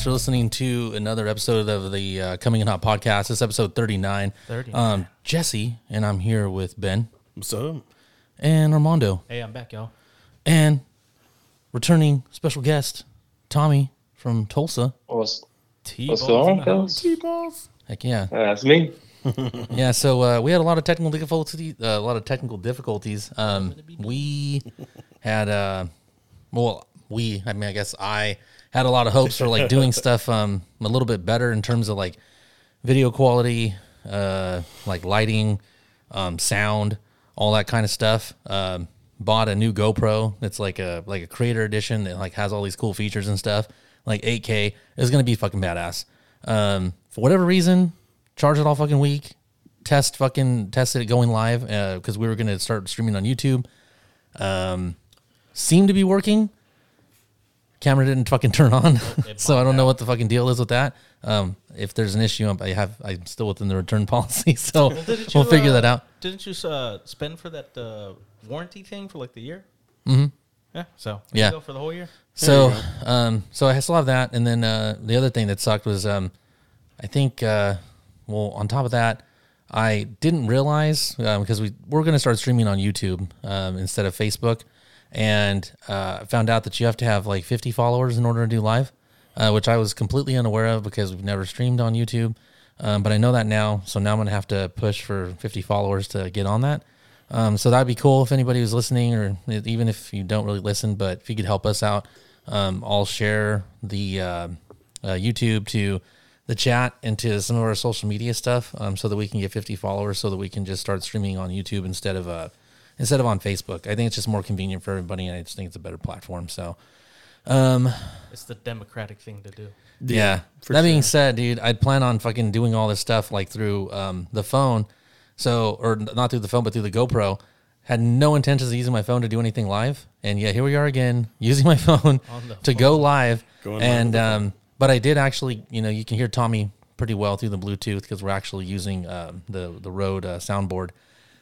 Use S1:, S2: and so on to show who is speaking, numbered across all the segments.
S1: Hello, thanks for listening to another episode of the uh, Coming in Hot podcast. This is episode 39.
S2: 39.
S1: Um, Jesse, and I'm here with Ben
S3: What's up?
S1: and Armando,
S2: Hey, I'm back, y'all.
S1: and returning special guest, Tommy from Tulsa.
S4: What's,
S2: T
S4: what's going on, fellas?
S3: balls.
S1: Heck yeah.
S4: That's me.
S1: Yeah, so uh, we had a lot of technical difficulties. Uh, a lot of technical difficulties. Um, we had, uh, well, we. I mean, I guess I had a lot of hopes for like doing stuff um, a little bit better in terms of like video quality, uh, like lighting, um, sound, all that kind of stuff. Um, bought a new GoPro. It's like a like a creator edition that like has all these cool features and stuff. Like 8K is gonna be fucking badass. Um, for whatever reason, charge it all fucking week. Test fucking tested it going live because we were gonna start streaming on YouTube. Um, seemed to be working. Camera didn't fucking turn on, so I don't know what the fucking deal is with that. Um, if there's an issue, I have I'm still within the return policy, so
S2: Didn't
S1: we'll figure
S2: uh,
S1: that out.
S2: Didn't you uh, spend for that uh, warranty thing for like the year? Mm-hmm. Yeah. So
S1: Yeah.
S2: go for the whole year.
S1: So, um, so I still have that, and then uh, the other thing that sucked was, um, I think, uh, well, on top of that, I didn't realize um, because we we're going to start streaming on YouTube um, instead of Facebook, and uh, found out that you have to have like 50 followers in order to do live, uh, which I was completely unaware of because we've never streamed on YouTube. Um, but I know that now, so now I'm gonna have to push for 50 followers to get on that. Um, so that'd be cool if anybody was listening, or even if you don't really listen, but if you could help us out, um, I'll share the uh, uh, YouTube to the chat and to some of our social media stuff, um, so that we can get 50 followers, so that we can just start streaming on YouTube instead of uh, instead of on Facebook. I think it's just more convenient for everybody, and I just think it's a better platform. So.
S2: It's the democratic thing to do.
S1: Yeah.
S3: for
S1: that being
S3: sure.
S1: said, dude, I'd plan on fucking doing all this stuff like through um, the phone. So, or not through the phone, but through the GoPro. Had no intentions of using my phone to do anything live, and yet here we are again using my phone
S2: On the
S1: to go live.
S3: Going
S1: and
S3: with the
S1: um, but I did actually, you know, you can hear Tommy pretty well through the Bluetooth because we're actually using um, the the Rode uh, soundboard.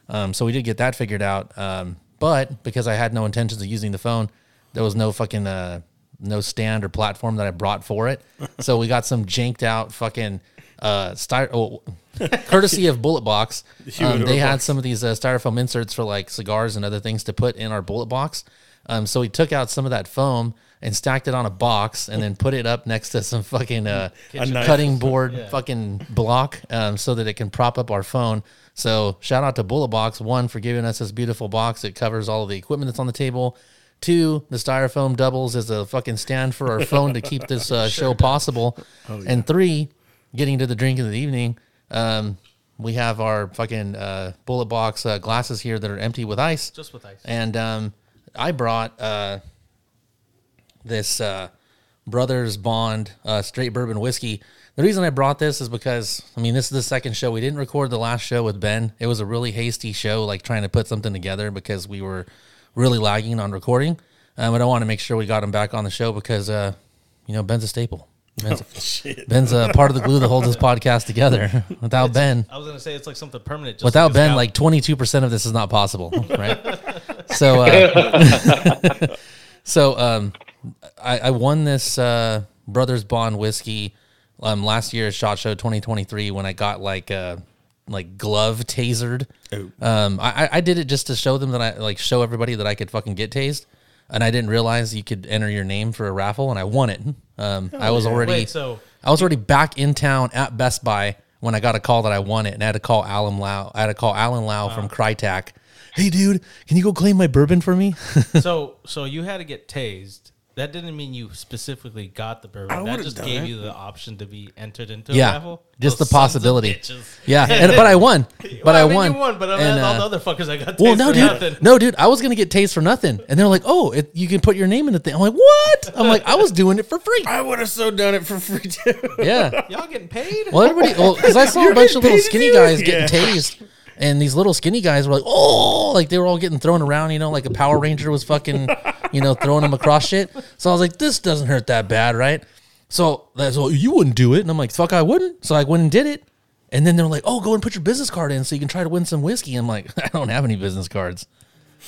S1: Um, so we did get that figured out. Um, but because I had no intentions of using the phone, there was no fucking uh, no stand or platform that I brought for it. so we got some janked out fucking uh, styro- oh, courtesy of Bullet Box. Um, they had some of these uh, styrofoam inserts for like cigars and other things to put in our Bullet Box. Um, so we took out some of that foam and stacked it on a box and then put it up next to some fucking uh,
S3: A
S1: cutting board
S2: Yeah.
S1: fucking block um, so that it can prop up our phone. So shout out to Bullet Box one for giving us this beautiful box. It covers all of the equipment that's on the table. Two, the styrofoam doubles as a fucking stand for our phone to keep this uh, show possible. And three, getting to the drink of the evening. Um, we have our fucking uh, Bullet Box uh, glasses here that are empty with ice.
S2: Just with ice.
S1: And um, I brought uh, this uh, Brothers Bond uh, straight bourbon whiskey. The reason I brought this is because I mean this is the second show. We didn't record the last show with Ben. It was a really hasty show, like trying to put something together because we were really lagging on recording. Um, but I want to make sure we got him back on the show because uh, you know Ben's a staple. Ben's,
S3: Shit.
S1: Ben's a part of the glue that holds this podcast together. Without Ben,
S2: I was gonna say it's like something permanent. Just
S1: Without Ben, like twenty two percent of this is not possible, right? so, uh, so um, I, I won this uh, Brothers Bond whiskey um, last year at Shot Show twenty twenty three when I got like uh, like glove tasered.
S3: Oh.
S1: Um, I, I- I did it just to show them that I like show everybody that I could fucking get tased, and I didn't realize you could enter your name for a raffle, and I won it. Um, I was already
S2: Wait, so
S1: I was already back in town at Best Buy when I got a call that I won it, and I had to call Alan Lau. I had to call Alan Lau from Krytac. Hey, dude, can you go claim my bourbon for me?
S2: so so you had to get tased. That didn't mean you specifically got the bourbon.
S3: I
S2: that
S3: would've
S2: just
S3: done
S2: gave
S3: it.
S2: you the option to be entered into
S1: Yeah,
S2: a raffle.
S1: just
S2: Those
S1: the
S2: sons of
S1: possibility.
S2: bitches.
S1: yeah, and, but I won. But
S2: Well,
S1: I,
S2: mean,
S1: won.
S2: You won, but I
S1: And,
S2: mean, all
S1: uh,
S2: the other fuckers I got tased
S1: well, no,
S2: for
S1: dude,
S2: nothing.
S1: no, dude, I was gonna get tased for nothing, and they're like, "Oh, it, you can put your name in the thing." I'm like, "What?" I'm like, "I was doing it for free."
S3: I would have so done it for free too.
S1: Yeah.
S2: Y'all getting paid?
S1: Well, everybody, well, because I saw a
S3: You're
S1: bunch of little skinny guys getting
S3: Yeah.
S1: tased, and these little skinny guys were like, "Oh!" Like they were all getting thrown around, you know, like a Power Ranger was fucking, you know, throwing them across shit. So I was like, "This doesn't hurt that bad, right?" So that's well, you wouldn't do it, and I'm like, "Fuck, I wouldn't." So I went and did it, and then they're like, "Oh, go and put your business card in so you can try to win some whiskey." I'm like, "I don't have any business cards."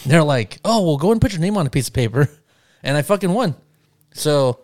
S1: They're like, "Oh, well, go and put your name on a piece of paper," and I fucking won. So,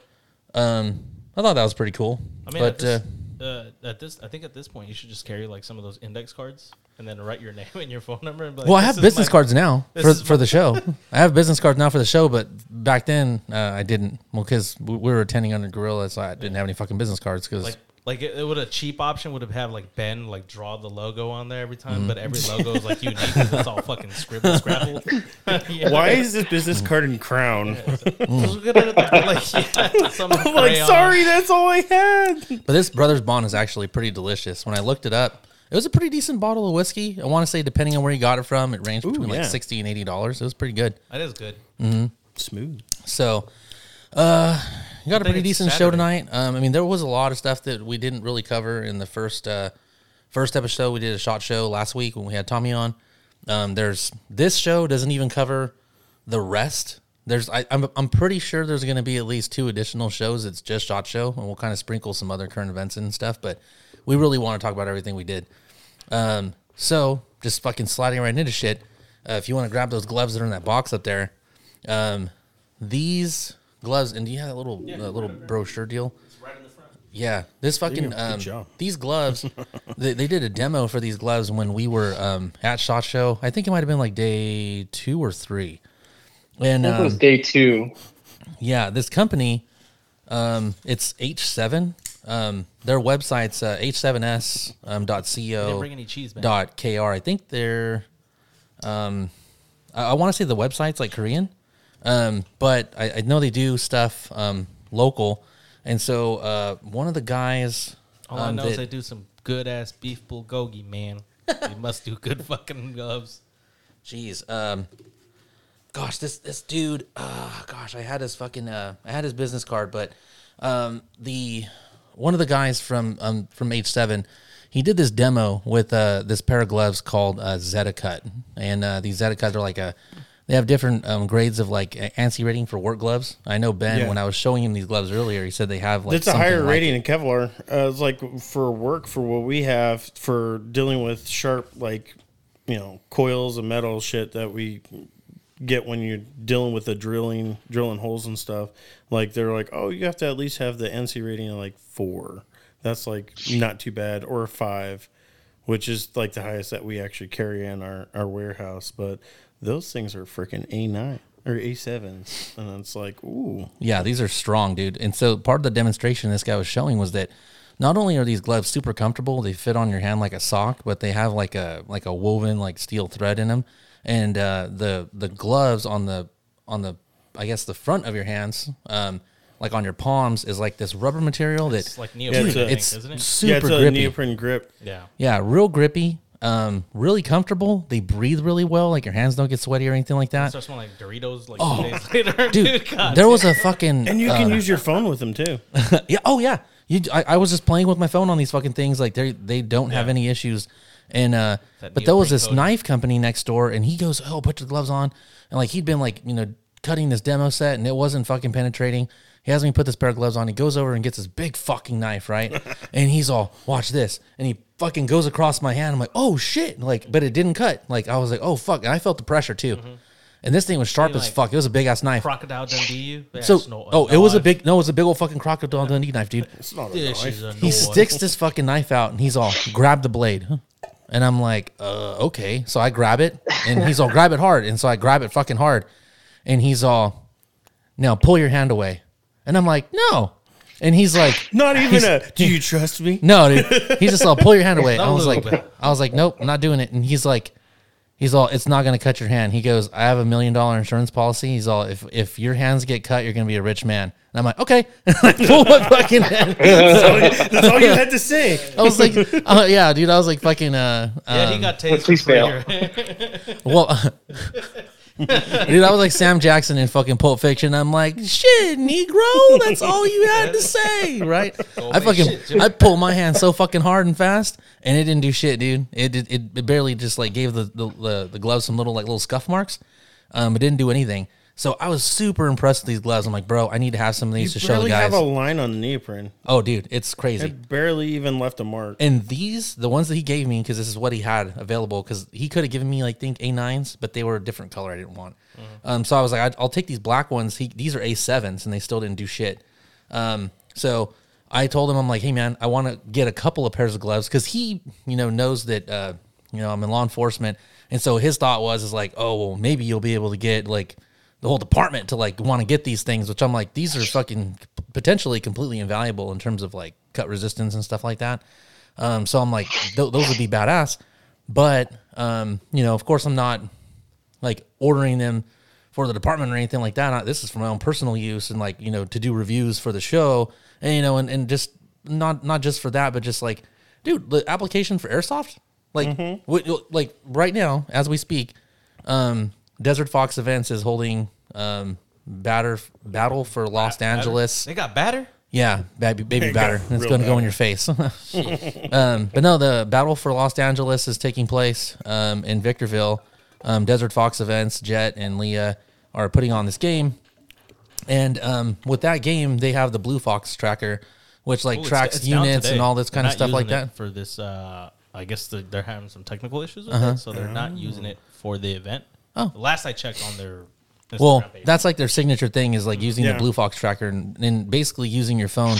S1: um, I thought that was pretty cool.
S2: I mean,
S1: but uh,
S2: uh, at this, I think at this point you should just carry like some of those index cards and then write your name and your phone number. And be like,
S1: well, I have business
S2: my-"
S1: cards now for for the show. I have business cards now for the show, but back then uh, I didn't. Well, because we we were attending under Gorilla, so I didn't have any fucking business cards. Because
S2: Like, like it, it would a cheap option would have had like Ben like draw the logo on there every time,
S1: Mm-hmm.
S2: but every logo is like unique. 'cause it's all fucking scribble scrabble. yeah.
S3: Why is this business card in crown?
S2: Just get rid of the- like, yeah,
S3: I'm like, sorry, that's all I had.
S1: But this Brothers Bond is actually pretty delicious. When I looked it up, it was a pretty decent bottle of whiskey. I want to say, depending on where you got it from, it ranged between
S3: yeah.
S1: like sixty and eighty dollars. It was pretty good.
S2: That is good.
S3: Smooth.
S1: So, uh, you got a pretty decent show tonight. Um, I mean, there was a lot of stuff that we didn't really cover in the first uh, first episode. We did a shot show last week when we had Tommy on. Um, there's this show doesn't even cover the rest. There's I, I'm I'm pretty sure there's going to be at least two additional shows. It's just shot show, and we'll kind of sprinkle some other current events and stuff. But we really want to talk about everything we did. Um, so just fucking sliding right into shit. Uh, if you want to grab those gloves that are in that box up there, um, these gloves, and do you have that little uh, little brochure deal? Yeah, this fucking
S3: good
S1: um, these gloves. they, they did a demo for these gloves when we were um, at Shot Show. I think it might have been like day two or three. And
S4: I think it was
S1: um,
S4: day two.
S1: yeah, this company, um, it's H7. Um, their website's uh, h7s um, dot co
S2: Didn't bring any cheese,
S1: dot kr. I think they're, um, I, I want to say the website's like Korean, um, but I, I know they do stuff um, local, and so uh, one of the guys.
S2: All I
S1: um,
S2: know is they do some good ass beef bulgogi, man. they must do good fucking gloves.
S1: Jeez. Um, gosh, this this dude. Uh, gosh, I had his fucking. Uh, I had his business card, but um, the one of the guys from um from H seven, he did this demo with uh this pair of gloves called uh, Zeta Cut, and uh, these Zeta Cuts are like a. They have different um, grades of like ANSI rating for work gloves. I know Ben
S3: Yeah.
S1: when I was showing him these gloves earlier, he said they have like
S3: It's a higher
S1: like
S3: rating
S1: it.
S3: than Kevlar. Uh, it's like for work for what we have for dealing with sharp like you know coils and metal shit that we get when you're dealing with the drilling drilling holes and stuff. Like they're like, oh, you have to at least have the ANSI rating of like four. That's like not too bad, or five, which is like the highest that we actually carry in our our warehouse. But those things are freaking A nine or A sevens, and it's like, ooh,
S1: Yeah, these are strong, dude. And so part of the demonstration this guy was showing was that not only are these gloves super comfortable, they fit on your hand like a sock, but they have like a like a woven like steel thread in them. And uh, the the gloves on the on the I guess the front of your hands, um, like on your palms, is like this rubber material that
S2: It's like
S3: Yeah,
S2: neoprene,
S3: it's a-
S2: I think,
S1: it's
S2: isn't it?
S1: super
S3: yeah, it's a
S1: grippy.
S3: neoprene grip.
S2: Yeah.
S1: Yeah, real grippy, um, really comfortable. They breathe really well. Like your hands don't get sweaty or anything like that.
S2: Starts smelling like Doritos like two days later.
S1: Oh. Dude,
S2: God
S1: there was a fucking
S3: And you
S1: uh,
S3: can use your phone with them too.
S1: yeah. Oh yeah. You. I, I was just playing with my phone on these fucking things. Like they they don't have any issues. And uh, but there was this
S2: coating.
S1: knife company next door, and he goes, "Oh, put your gloves on." And like he'd been like you know cutting this demo set, and it wasn't fucking penetrating. He has me put this pair of gloves on. He goes over and gets this big fucking knife, right? and he's all, "Watch this!" And he fucking goes across my hand. I'm like, "Oh shit!" Like, but it didn't cut. Like I was like, "Oh fuck!" And I felt the pressure too. And this thing was sharp
S2: He,
S1: as
S2: like,
S1: fuck. It was a big ass knife.
S2: Crocodile Dundee you. Yeah,
S1: So,
S2: no-
S1: oh, it was a big no, it was a big old fucking crocodile Dundee knife, dude.
S3: It's not a
S2: This
S3: knife.
S2: is a
S1: He sticks this fucking knife out and he's all grab the blade. And I'm like, uh, okay. So I grab it and he's all grab it hard. And so I grab it fucking hard. And he's all, now pull your hand away. And I'm like, no. And he's like,
S3: Not even a. Do you trust me?
S1: no, dude. He's just all pull your hand away. I
S2: A
S1: was like,
S2: bit.
S1: I was like, nope, I'm not doing it. And he's like, he's all, it's not going to cut your hand. He goes, I have a million dollar insurance policy. He's all, if if your hands get cut, you're going to be a rich man. And I'm like, okay. And I pull my fucking hand.
S3: That's all you had to say.
S1: I was like, uh, yeah, dude. I was like, fucking, uh,
S2: Yeah, he
S1: um,
S2: got tased.
S4: please
S2: for
S4: fail.
S1: well, dude, I was like Sam Jackson in fucking Pulp Fiction. I'm like, shit, Negro, that's all you had to say, right? I fucking,
S2: shit.
S1: I pulled my hand so fucking hard and fast, and it didn't do shit, dude. It did, it, it barely just like gave the, the the the gloves some little like little scuff marks. Um, it didn't do anything. So I was super impressed with these gloves. I'm like, bro, I need to have some of
S3: You
S1: these to show the guys.
S3: have a line on the neoprene.
S1: oh, dude, it's crazy.
S3: It barely even left a mark.
S1: And these, the ones that he gave me, because this is what he had available, because he could have given me, like, think A9s, but they were a different color I didn't want. Um, so I was like, I'd, I'll take these black ones. He, these are A7s, and they still didn't do shit. Um, so I told him I'm like, hey man, I want to get a couple of pairs of gloves because he, you know, knows that uh, you know I'm in law enforcement, and so his thought was is like, oh well, maybe you'll be able to get like the whole department to like want to get these things, which I'm like, these are fucking potentially completely invaluable in terms of like cut resistance and stuff like that. Um, so I'm like, th- those would be badass, but um, you know, of course, I'm not like ordering them for the department or anything like that. I- This is for my own personal use and like you know to do reviews for the show, and you know, and, and just not not just for that, but just like, dude, the application for airsoft, like, what- like right now as we speak, um, Desert Fox Events is holding um, batter battle for Los Angeles.
S2: They got batter.
S1: Yeah, baby, baby
S3: There
S1: batter. It's
S3: Real
S1: going to go in your face. um, but no, the battle for Los Angeles is taking place um, in Victorville. Um, Desert Fox Events, Jet and Leah are putting on this game, and um, with that game, they have the Blue Fox tracker, which like
S2: Ooh, it's-
S1: tracks
S2: it's down
S1: units
S2: today.
S1: and all this
S2: They're
S1: kind of
S2: not
S1: stuff like
S2: using it
S1: that.
S2: For this, uh, I guess the, they're having some technical issues with
S1: Uh-huh.
S2: it, so they're not using it for the event.
S1: Oh.
S2: The last I checked on their Instagram
S1: Well,
S2: page.
S1: that's like their signature thing is like using
S3: Yeah.
S1: the Blue Fox tracker and, and basically using your phone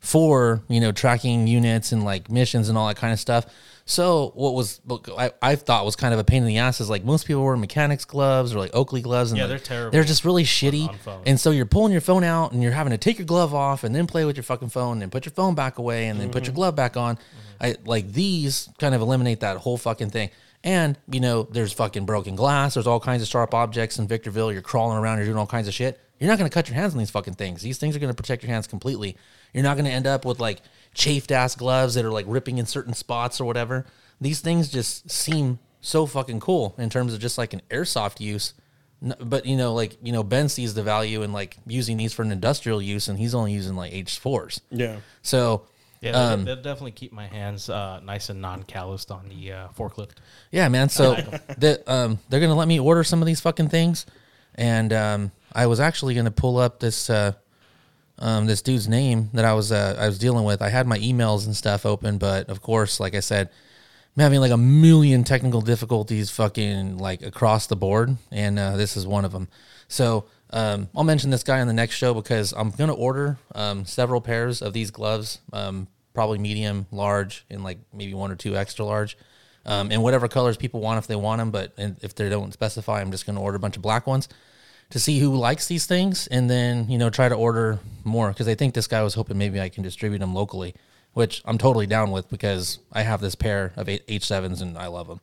S1: for you know tracking units and like missions and all that kind of stuff. So what was what I, I thought was kind of a pain in the ass is like most people wear mechanics gloves or like Oakley gloves and
S2: Yeah,
S1: like,
S2: they're terrible
S1: They're just really shitty.
S2: on phones.
S1: and so you're pulling your phone out and you're having to take your glove off and then play with your fucking phone and put your phone back away and then put your mm-hmm. glove back on. Mm-hmm. I like these kind of eliminate that whole fucking thing. And you know, there's fucking broken glass. There's all kinds of sharp objects in Victorville. You're crawling around. You're doing all kinds of shit. You're not going to cut your hands on these fucking things. These things are going to protect your hands completely. You're not going to end up with like chafed ass gloves that are like ripping in certain spots or whatever. These things just seem so fucking cool in terms of just like an airsoft use. But you know, like you know, Ben sees the value in like using these for an industrial use, and he's only using like H fours.
S3: Yeah.
S1: So
S2: yeah, they'll,
S1: um,
S2: they'll definitely keep my hands uh, nice and non-calloused on the uh, forklift.
S1: Yeah, man. So the, um, they're gonna let me order some of these fucking things, and um, I was actually gonna pull up this uh, um, this dude's name that I was uh, I was dealing with. I had my emails and stuff open, but of course, like I said, I'm having like a million technical difficulties, fucking like across the board, and uh, this is one of them. So. Um, I'll mention this guy on the next show because I'm gonna order um, several pairs of these gloves, um, probably medium, large, and like maybe one or two extra large um, and whatever colors people want if they want them. But if they don't specify, I'm just going to order a bunch of black ones to see who likes these things, and then you know try to order more because I think this guy was hoping maybe I can distribute them locally, which I'm totally down with because I have this pair of H sevens and I love them.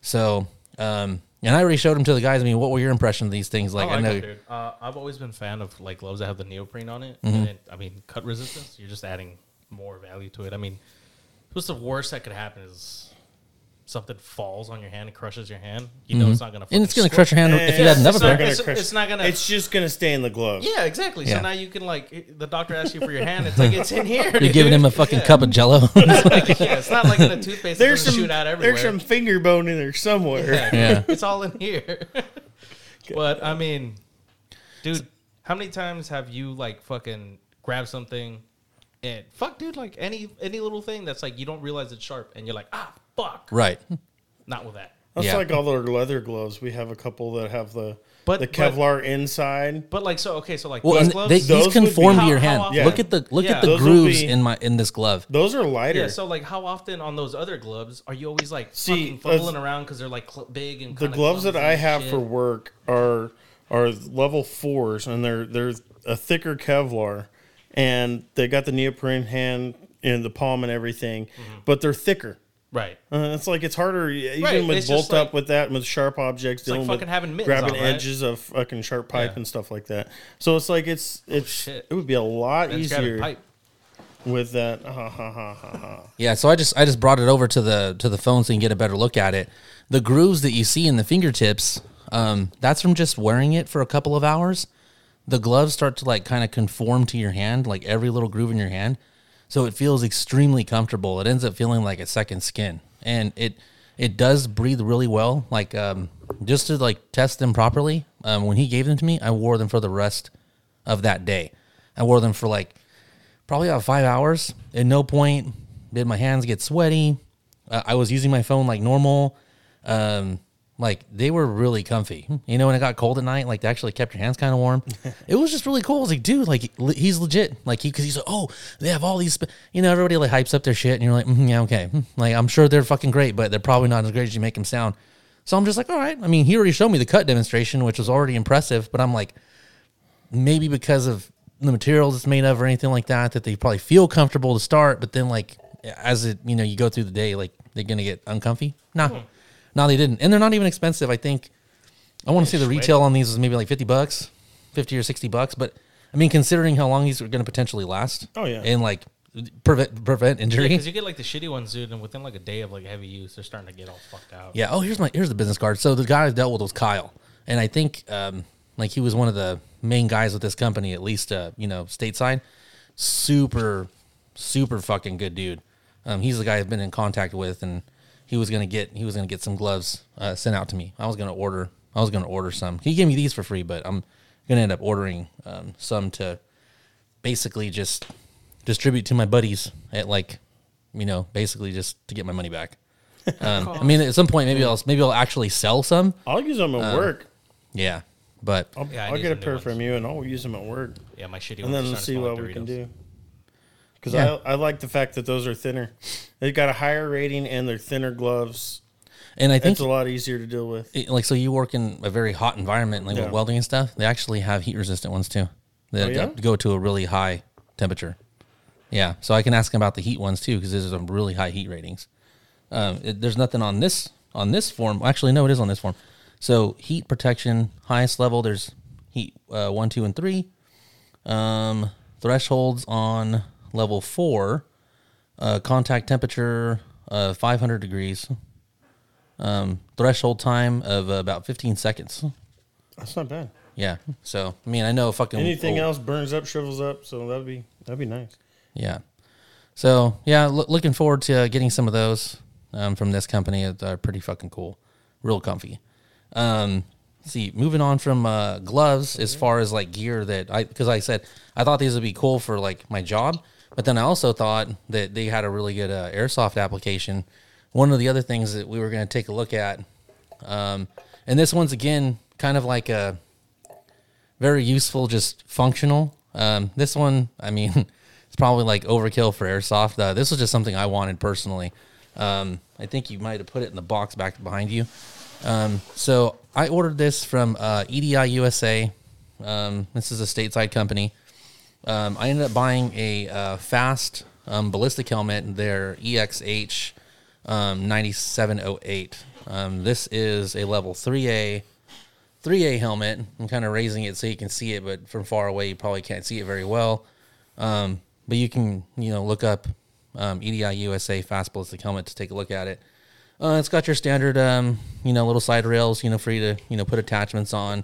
S1: So. Um, and I already showed them to the guys. I mean, what were your impression of these things? Like,
S2: I
S1: I
S2: like
S1: know,
S2: them, dude. Uh, I've always been a fan of like gloves that have the neoprene on it.
S1: Mm-hmm.
S2: And it, I mean, cut resistance. You're just adding more value to it. I mean, what's the worst that could happen is something falls on your hand and crushes your hand. You know, it's not gonna.
S1: Mm-hmm. and it's going to
S2: fucking
S1: crush your hand if you
S3: Yeah,
S1: had another
S2: it's not
S1: pair.
S2: gonna-
S3: Gonna
S2: It's- it's not gonna-
S3: It's just gonna stay in the glove.
S2: Yeah, exactly.
S1: Yeah.
S2: So now you can like the doctor asks you for your hand. It's like it's in here.
S1: You're giving him a fucking cup of Jello.
S2: yeah, it's not like in a toothpaste.
S3: There's
S2: There's
S3: some
S2: shoot out everywhere.
S3: there's some finger bone in there somewhere.
S2: Yeah,
S1: Yeah.
S2: it's all in here. but I mean, dude, how many times have you like fucking grabbed something and fuck, dude, like any any little thing that's like you don't realize it's sharp and you're like, ah, fuck,
S1: right.
S2: not with that.
S3: That's
S1: Yeah.
S3: like all our leather gloves. We have a couple that have the
S2: But-
S3: the
S2: but-
S3: Kevlar inside.
S2: But like, so okay, so like
S1: Well,
S2: these
S1: and
S2: gloves,
S1: they,
S3: those
S1: these
S3: would
S1: conform
S3: be-
S1: to your
S2: How- how
S1: hand.
S2: often-
S1: Look at the look
S2: Yeah.
S1: at the
S3: Those would
S1: grooves
S3: be-
S1: in my in this glove.
S3: Those are lighter.
S2: yeah. So like, how often on those other gloves are you always like
S3: See,
S2: fucking fumbling around because they're like cl- big and
S3: the
S2: kinda
S3: gloves that
S2: clumsy
S3: I
S2: and
S3: have
S2: shit?
S3: for work are are level fours, and they're they're a thicker Kevlar, and they got the neoprene hand in the palm and everything,
S2: Mm-hmm.
S3: but they're thicker.
S2: Right.
S3: Uh, it's like it's harder even
S2: Right,
S3: with
S2: it's
S3: bolt up
S2: like-
S3: with that and with sharp objects
S2: like
S3: dealing
S2: fucking
S3: with
S2: having
S3: grabbing
S2: on, right?
S3: edges of fucking sharp pipe
S2: Yeah.
S3: and stuff like that. So it's like it's it's
S2: Oh,
S3: it would be a lot
S2: And
S3: easier with that. Ha, ha, ha, ha, ha.
S1: Yeah, so I just I just brought it over to the to the phone so you can get a better look at it. The grooves that you see in the fingertips, um, that's from just wearing it for a couple of hours. The gloves start to like kind of conform to your hand, like every little groove in your hand. So it feels extremely comfortable. It ends up feeling like a second skin. And it it does breathe really well. Like um just to like test them properly, um, when he gave them to me, I wore them for the rest of that day. I wore them for like probably about five hours. At no point did my hands get sweaty. Uh, I was using my phone like normal. Um, like they were really comfy. You know, when it got cold at night, like they actually kept your hands kind of warm. it was just really cool. I was like, dude, like he's legit. Like he, because he's like, oh, they have all these. Sp-. You know, everybody like hypes up their shit, and you're like, mm, yeah, okay. Hmm. Like I'm sure they're fucking great, but they're probably not as great as you make them sound. So I'm just like, all right. I mean, he already showed me the cut demonstration, which was already impressive, but I'm like, maybe because of the materials it's made of or anything like that, that they probably feel comfortable to start, but then like as it you know you go through the day, like they're gonna get uncomfy. Nah, no, they didn't, and they're not even expensive. I think I want to say the retail on these is maybe like fifty bucks, fifty or sixty bucks. But I mean, considering how long these are gonna potentially last,
S3: Oh, yeah.
S1: and like prevent prevent injury.
S2: Because you get like the shitty ones, dude, and within like a day of like heavy use, they're starting to get all fucked out.
S1: Yeah. Oh, here's my here's the business card. So the guy I dealt with was Kyle, and I think um, like he was one of the main guys with this company, at least uh, you know stateside. Super, super fucking good dude. Um, he's the guy I've been in contact with, and he was gonna get he was gonna get some gloves uh, sent out to me. I was gonna order I was gonna order some. He gave me these for free, but I'm gonna end up ordering um, some to basically just distribute to my buddies at like you know basically just to get my money back. Um, I mean, at some point, maybe I'll maybe I'll actually sell some.
S3: I'll use them at work.
S1: Yeah, but
S3: I'll,
S2: Yeah, I
S3: I'll
S2: need
S3: get a
S2: some new
S3: pair
S2: ones.
S3: from you, and I'll use them at work,
S2: Yeah, my shitty
S3: and
S2: ones.
S3: then
S2: are starting to
S3: see
S2: smell
S3: what we can
S2: Doritos.
S3: do. Because
S1: Yeah.
S3: I I like the fact that those are thinner. They've got a higher rating, and they're thinner gloves.
S1: and I think
S3: It's a lot easier to deal with.
S1: it- like so you work in a very hot environment, like
S3: Yeah.
S1: with welding and stuff. They actually have heat resistant ones too. That
S3: Oh, yeah?
S1: go- to a really high temperature. Yeah, so I can ask him about the heat ones too because there's some really high heat ratings. Um, it, there's nothing on this on this form. Actually, no, it is on this form. So heat protection, highest level. There's heat uh, one, two, and three. Um, thresholds on level four. Uh, contact temperature uh, 500 degrees. Um, threshold time of uh, about 15 seconds.
S3: That's not bad.
S1: Yeah. So I mean, I know fucking
S3: Anything
S1: oh,
S3: else burns up, shrivels up, so that'd be that'd be nice.
S1: Yeah. So yeah, loo- looking forward to uh, getting some of those um, from this company. They're pretty fucking cool, real comfy. Um, see, moving on from uh, gloves, as far as like gear that I, because I said I thought these would be cool for like my job, but then I also thought that they had a really good uh, airsoft application. One of the other things that we were going to take a look at, um, and this one's again kind of like a very useful, just functional. Um, this one, I mean, it's probably like overkill for airsoft. Uh, this was just something I wanted personally. Um, I think you might have put it in the box back behind you. Um, so I ordered this from uh, EDI USA. Um, this is a stateside company. Um, I ended up buying a uh, fast um, ballistic helmet, their EXH um, 9708. Um, this is a level 3A 3A helmet. I'm kind of raising it so you can see it, but from far away you probably can't see it very well. Um, but you can, you know, look up um, EDI USA fast ballistic helmet to take a look at it. Uh, it's got your standard, you know, little side rails, you know, for you to, you know, put attachments on.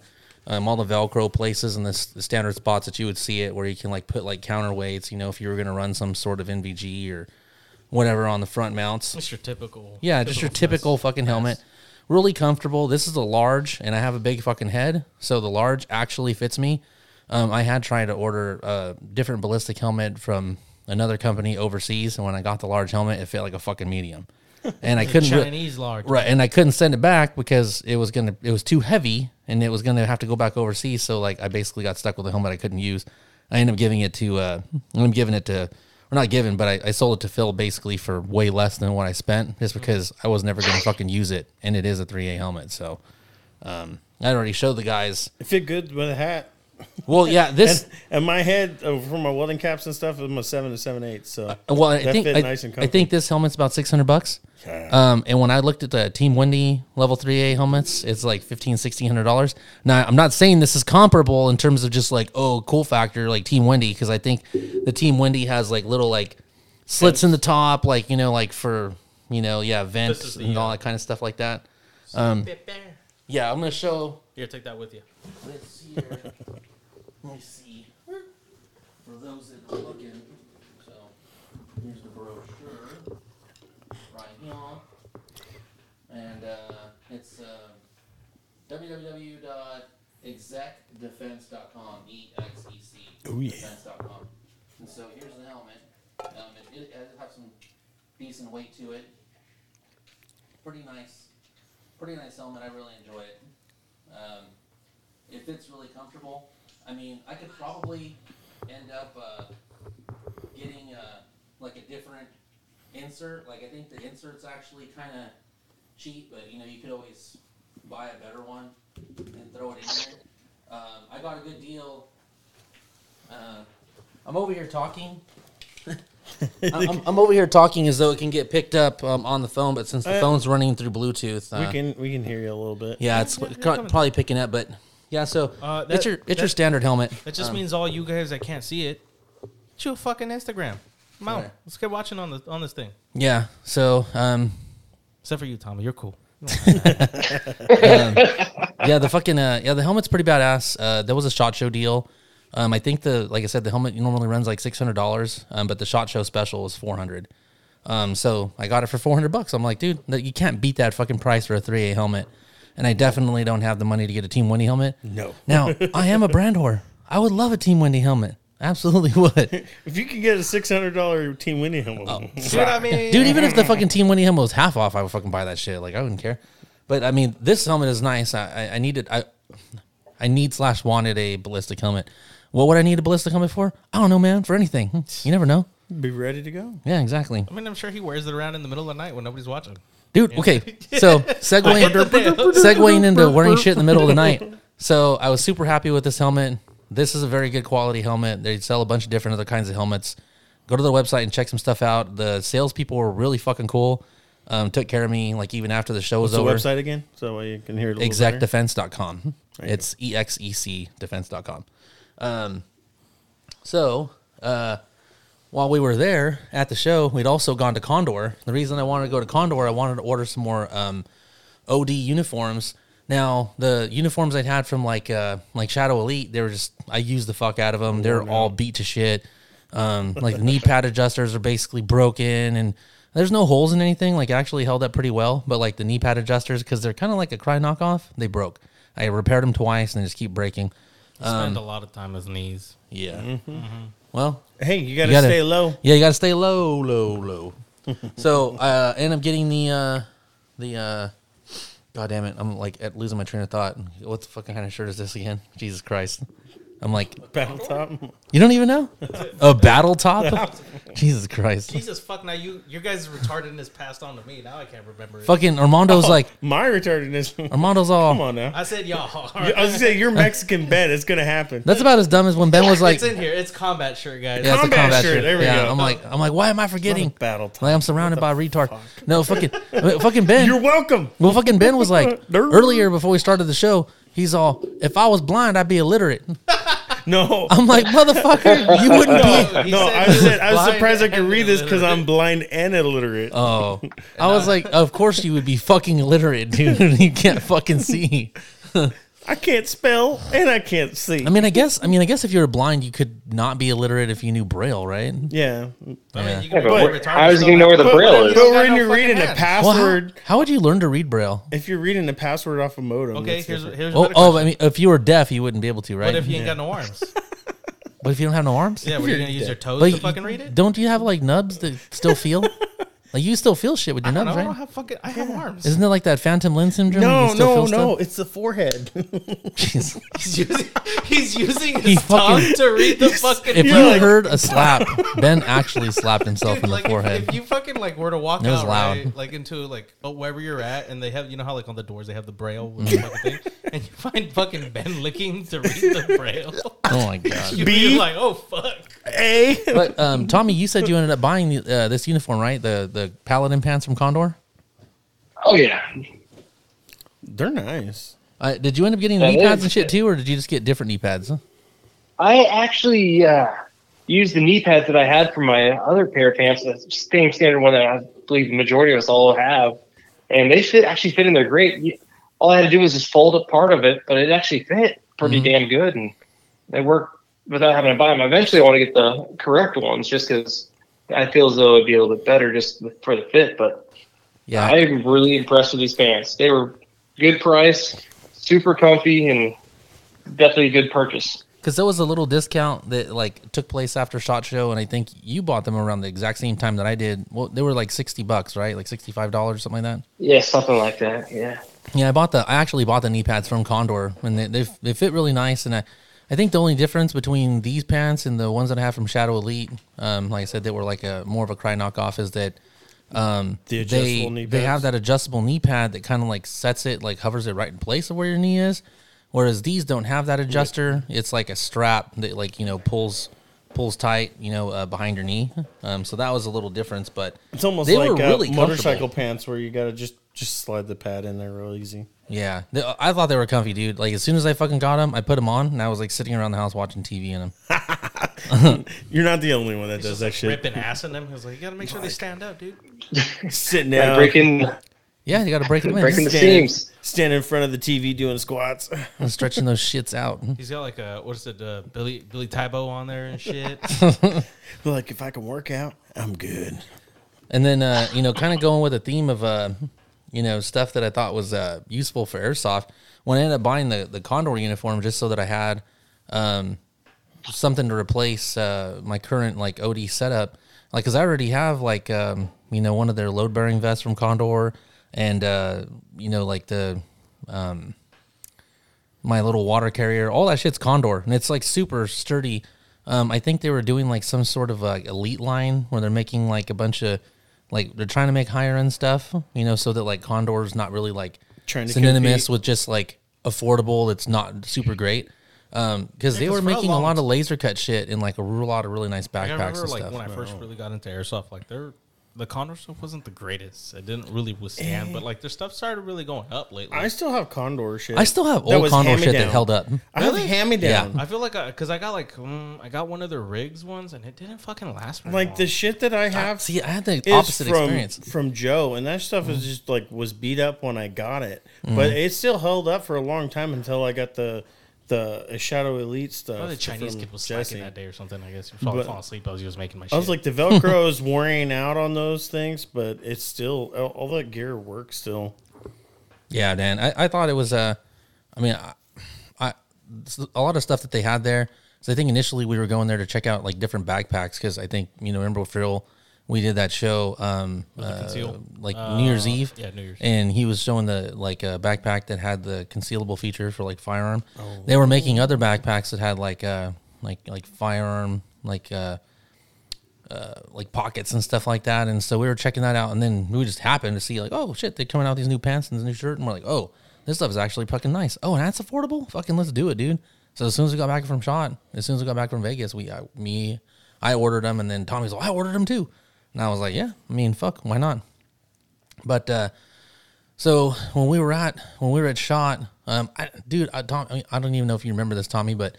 S1: Um, all the Velcro places and the, the standard spots that you would see it, where you can like put like counterweights. You know, if you were going to run some sort of NVG or whatever on the front mounts.
S2: Just your typical.
S1: Yeah, just your typical fucking helmet. Really comfortable. This is a large, and I have a big fucking head, so the large actually fits me. Um, I had tried to order a different ballistic helmet from another company overseas, and when I got the large helmet, it fit like a fucking medium, and I couldn't. re-
S2: Chinese large.
S1: Right, and I couldn't send it back because it was gonna it was too heavy and it was gonna have to go back overseas. So like I basically got stuck with a helmet I couldn't use. I ended up giving it to uh I'm giving it to or not given, but I, I sold it to Phil basically for way less than what I spent, just because I was never gonna fucking use it, and it is a 3A helmet. So um, I already showed the guys.
S3: It fit good with a hat.
S1: Well, yeah, this
S3: And, and my head uh, for my welding caps and stuff is a seven to seven eight. So
S1: well, I
S3: that
S1: think
S3: fit
S1: I,
S3: nice and
S1: I think this helmet's about six hundred bucks.
S3: Yeah.
S1: Um, and when I looked at the Team Wendy level 3A helmets, it's like fifteen, sixteen hundred dollars. Now, I'm not saying this is comparable in terms of just like, oh, cool factor, like Team Wendy, because I think the Team Wendy has like little like slits in the top, like, you know, like for, you know, yeah, vents
S2: the,
S1: and all
S2: uh,
S1: that kind of stuff like that. Um, yeah, I'm going to show.
S2: Here, take that with you.
S1: Let's see here. Let me see. For those that are looking, so here's the brochure right here, and uh, it's uh, www.execdefense.com. E X E C.
S3: Oh, yeah.
S1: Defense.com. And so here's the helmet. Um, it, it, it has some decent weight to it. Pretty nice. pretty nice helmet. I really enjoy it. Um, it fits really comfortable. I mean, I could probably end up uh, getting uh, like a different insert. Like I think the insert's actually kind of cheap, but you know you could always buy a better one and throw it in there. Um, I got a good deal. Uh, I'm over here talking. I'm, I'm- I'm over here talking as though it can get picked up um, on the phone, but since the
S3: Uh,
S1: phone's running through Bluetooth, uh,
S3: we can we can hear you a little bit.
S1: yeah, it's
S2: Yeah, yeah,
S1: probably picking up. But yeah, so
S2: Uh,
S1: it's your it's your standard helmet.
S2: That just
S1: Um,
S2: means all you guys that can't see it, chew a fucking Instagram. Come on,
S1: Right.
S2: let's get watching on the on this thing.
S1: yeah. So um,
S2: Except for you, Tommy. You're cool.
S1: yeah, the fucking uh, yeah, the helmet's pretty badass. Uh, there was a shot show deal. Um, I think the like I said, the helmet normally runs like six hundred dollars, um, but the shot show special was four hundred. Um, so I got it for four hundred bucks. I'm like, dude, you can't beat that fucking price for a three A helmet. And I definitely don't have the money to get a Team Wendy helmet.
S3: No.
S1: Now I am a brand whore. I would love a Team Wendy helmet. Absolutely would.
S3: If you can get a six hundred dollar Team Winnie helmet,
S1: Oh.
S2: Dude, I mean,
S1: Dude, even if the fucking Team Wendy helmet was half off, I would fucking buy that shit. Like I wouldn't care. But I mean, this helmet is nice. I, I, I needed I I need slash wanted a ballistic helmet. What would I need a ballistic helmet for? I don't know, man. For anything. You never know.
S3: be ready to go.
S1: Yeah, exactly.
S2: I mean, I'm sure he wears it around in the middle of the night when nobody's watching.
S1: Dude, okay. So segueing segueing into wearing shit in the middle of the night. So I was super happy with this helmet. This is a very good quality helmet. They sell a bunch of different other kinds of helmets. Go to their website and check some stuff out. The salespeople were really fucking cool. Um, took care of me like even after the show was
S3: What's the
S1: over.
S3: website again? So you can hear it a little better.
S1: execdefense.com. It's E X E C defense.com. Um, so, uh, while we were there at the show, we'd also gone to Condor. The reason I wanted to go to Condor, I wanted to order some more um, OD uniforms. Now, the uniforms I'd had from like uh, like Shadow Elite, they were just I used the fuck out of them. They're all beat to shit. Um, like knee pad adjusters are basically broken, and there's no holes in anything. Like actually held up pretty well, but like the knee pad adjusters, because they're kind of like a Crye knockoff, they broke. I repaired them twice, and they just keep breaking.
S2: Spend a lot of time on his knees.
S1: Yeah. Well,
S3: Hey, you gotta,
S1: You gotta-
S3: stay low.
S1: yeah, you got to stay low, low, low. so uh, I end up getting the uh, the. Uh, God damn it! I'm like at losing my train of thought. What the fucking kind of shirt is this again? Jesus Christ! I'm like,
S3: Battle top.
S1: you don't even know a battle top. Jesus Christ!
S2: Jesus fuck! Now you, your guys' retardedness passed on to me. Now I can't remember it.
S1: Fucking Armando's oh, like
S3: My retardedness.
S1: Armando's all.
S3: Come on now.
S2: I said y'all.
S3: I was gonna say you're Mexican Ben. It's gonna happen.
S1: That's about as dumb as when Ben was like,
S2: it's in here. It's combat shirt, guys.
S1: Yeah, it's a
S3: Combat
S1: combat
S3: shirt,
S1: shirt.
S3: there we
S1: yeah,
S3: go.
S1: I'm like, I'm like, why am I forgetting?
S3: battle top.
S1: Like I'm surrounded by retard. No, fucking, fucking Ben.
S3: You're welcome.
S1: Well, fucking Ben was like
S3: Nerd.
S1: earlier before we started the show. He's all, if I was blind, I'd be illiterate.
S3: No.
S1: I'm like, motherfucker, you wouldn't be.
S3: No,
S2: said
S3: I
S2: he was
S3: said I was surprised I could read this because. I'm blind and illiterate.
S1: Oh, I was like, of course you would be fucking illiterate, dude. you can't fucking see.
S3: I can't spell and I can't see.
S1: I mean, I guess, I mean, I guess if you were blind, you could not be illiterate if you knew Braille, right?
S3: yeah.
S2: I mean,
S1: Yeah.
S2: you
S4: Yeah,
S2: can
S4: but
S2: be
S4: where-
S2: retarded
S4: how is he gonna know where the
S2: not-
S4: braille
S2: But
S4: is?
S3: But
S2: got
S3: when
S2: no
S3: you're
S2: fucking
S3: reading a
S2: hands.
S1: Well, how,
S3: password,
S1: how would you learn to read Braille?
S3: if you're reading a password off a modem,
S2: Okay,
S3: that's
S2: here's
S3: different.
S2: here's.
S1: Oh,
S2: better
S1: oh, I mean, if you were deaf, you wouldn't be able to, right?
S2: What if you ain't got no arms?
S1: What if you don't have no arms?
S2: Yeah, were you gonna use your toes
S1: But
S2: to
S1: you-
S2: fucking read it?
S1: Don't you have like nubs that still feel? like you still feel shit with your
S2: I don't
S1: nubs,
S2: know. I don't
S1: right?
S2: have fucking. I have arms.
S1: Isn't it like that phantom limb syndrome? You
S3: no,
S1: still
S3: no,
S1: feel
S3: no.
S1: stuff?
S3: It's the forehead.
S1: Jeez.
S2: He's using, he's using
S1: He
S2: his tongue
S1: fucking-
S2: to read the fucking.
S1: If you
S3: Yeah, like-
S1: heard a slap, Ben actually slapped himself
S2: Dude,
S1: in the
S2: like if-
S1: forehead.
S2: If, you fucking like were to walk
S1: It was
S2: out
S1: loud.
S2: right, like into like oh, wherever you're at, and they have you know how like on the doors they have the braille with the fucking thing, and you find fucking Ben licking to read the braille.
S1: oh my god!
S2: You'd
S3: B?
S2: be like, oh fuck.
S3: A.
S1: But um, Tommy, you said you ended up buying uh, this uniform, right? The the paladin pants from Condor.
S4: Oh yeah,
S3: They're nice.
S1: Uh, did you end up getting the knee
S4: they-
S1: pads and shit too, or did you just get different knee pads?
S4: I actually uh, used the knee pads that I had from my other pair of pants, the same standard one that I believe the majority of us all have, and they fit actually fit in there great. All I had to do was just fold up part of it, but it actually fit pretty
S1: Mhm.
S4: damn good, and they work without having to buy them. Eventually, I want to get the correct ones just because I feel as though it'd be a little bit better just for the fit, but.
S1: Yeah,
S4: I'm really impressed with these pants. They were good price, super comfy, and definitely a good purchase.
S1: because there was a little discount that like took place after Shot Show, and I think you bought them around the exact same time that I did. Well, they were like sixty bucks, right? Like sixty five dollars, something like that.
S4: Yeah, something like that. Yeah.
S1: Yeah, I bought the. I actually bought the knee pads from Condor, and they they, they fit really nice. And I, I think the only difference between these pants and the ones that I have from Shadow Elite, um, like I said, they were like a more of a Crye knockoff, is that um,
S3: The
S1: they they have that adjustable knee pad that kind of like sets it, like hovers it right in place of where your knee is. Whereas these don't have that adjuster. It's like a strap that like you know pulls pulls tight, you know, uh, behind your knee. Um, so that was a little difference, but
S3: It's almost
S1: they
S3: like
S1: were
S3: uh,
S1: really
S3: motorcycle pants where you gotta just just slide the pad in there real easy.
S1: Yeah, They- I thought they were comfy, dude. Like as soon as I fucking got them, I put them on, and I was like sitting around the house watching TV in them.
S3: You're not the only one that does
S2: Just
S3: that
S2: like
S3: shit.
S2: ripping ass in them. He was like, you gotta make sure they stand up, dude.
S3: Sitting
S4: Like
S3: down,
S4: breaking
S1: Yeah, you got to break them in,
S4: breaking the
S3: standing,
S4: seams.
S3: standing in front of the TV doing squats.
S1: and stretching those shits out.
S2: He's got like a what is it, uh, Billy Billy Tae Bo on there and shit.
S3: like if I can work out, I'm good.
S1: And then uh, you know, kind of going with a theme of uh, you know, stuff that I thought was uh, useful for airsoft. When I ended up buying the the Condor uniform, just so that I had um, something to replace uh, my current like OD setup, like because I already have like um, you know one of their load bearing vests from Condor, and uh, you know like the um, my little water carrier, all that shit's Condor, and it's like super sturdy. Um, I think they were doing like some sort of like elite line where they're making like a bunch of like they're trying to make higher end stuff, you know, so that like Condor's not really like
S3: Trying to
S1: synonymous
S3: compete.
S1: with just like affordable. It's not super great. Um, because they
S2: 'cause
S1: were
S2: for a
S1: making a lot of laser cut shit in like a real lot of really nice
S2: Like, I
S1: backpacks
S2: remember
S1: and
S2: like
S1: stuff.
S2: when I first really got into airsoft, like their the Condor stuff wasn't the greatest. It didn't really withstand, but like their stuff started really going up lately.
S3: I still have Condor shit.
S1: I still have
S3: that
S1: old
S3: was
S1: Condor shit that
S3: hand-me-down.
S1: held up.
S3: I have
S2: Really?
S3: hand me down.
S1: Yeah.
S2: I feel like because I, got like mm, I got one of their rigs ones and it didn't fucking last very
S3: Like
S2: long.
S3: the shit that I have
S1: See, I had the
S3: is
S1: opposite
S3: from
S1: experience.
S3: from Joe, and that stuff is just like was beat up when I got it,
S1: Mm-hmm.
S3: but it still held up for a long time until I got the the Shadow Elite stuff.
S2: Probably the Chinese
S3: from
S2: kid was
S3: Jesse.
S2: slacking that day or something. I guess he was falling asleep as he was making my shit.
S3: I was like, the Velcro is wearing out on those things, but it's still all, all that gear works still.
S1: Yeah, Dan. I, I thought it was uh I mean I, I a lot of stuff that they had there. So I think initially we were going there to check out like different backpacks because I think you know remember Phil we did that show um uh, like New Year's
S2: Uh,
S1: Eve.
S2: yeah, New Year's.
S1: And he was showing the like a backpack that had the concealable feature for like firearm. They were making other backpacks that had like uh like like firearm like uh uh, like pockets and stuff like that. And so we were checking that out, and then we just happened to see like, oh shit, they're coming out with these new pants and this new shirt, and we're like, oh, this stuff is actually fucking nice. Oh, and that's affordable. Fucking let's do it, dude. So as soon as we got back from shot, as soon as we got back from Vegas, we I, me, I ordered them, and then Tommy's like, I ordered them too, and I was like, yeah, I mean, fuck, why not? But uh, so when we were at when we were at shot, um, I, dude, I don't I don't even know if you remember this, Tommy, but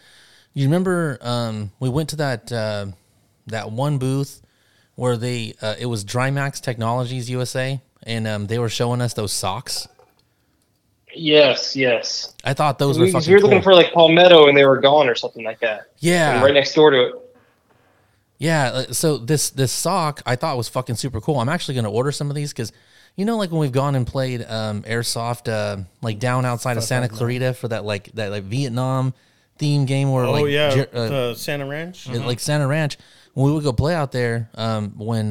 S1: you remember um, we went to that uh, that one booth where they uh, it was Drymax Technologies USA, and um, they were showing us those socks.
S4: Yes, yes.
S1: I thought those were
S4: We,
S1: fucking
S4: we were
S1: cool.
S4: looking for like Palmetto and they were gone or something like that.
S1: yeah,
S4: And right next door to it.
S1: Yeah, uh, so this this sock I thought was fucking super cool. I'm actually gonna order some of these because you know, like when we've gone and played um, airsoft, uh, like down outside of Santa Clarita for that like that like Vietnam theme game where
S3: Oh
S1: like
S3: yeah,
S1: Jer- uh,
S3: the Santa Ranch.
S1: it- like Santa Ranch. When we would go play out there, um, when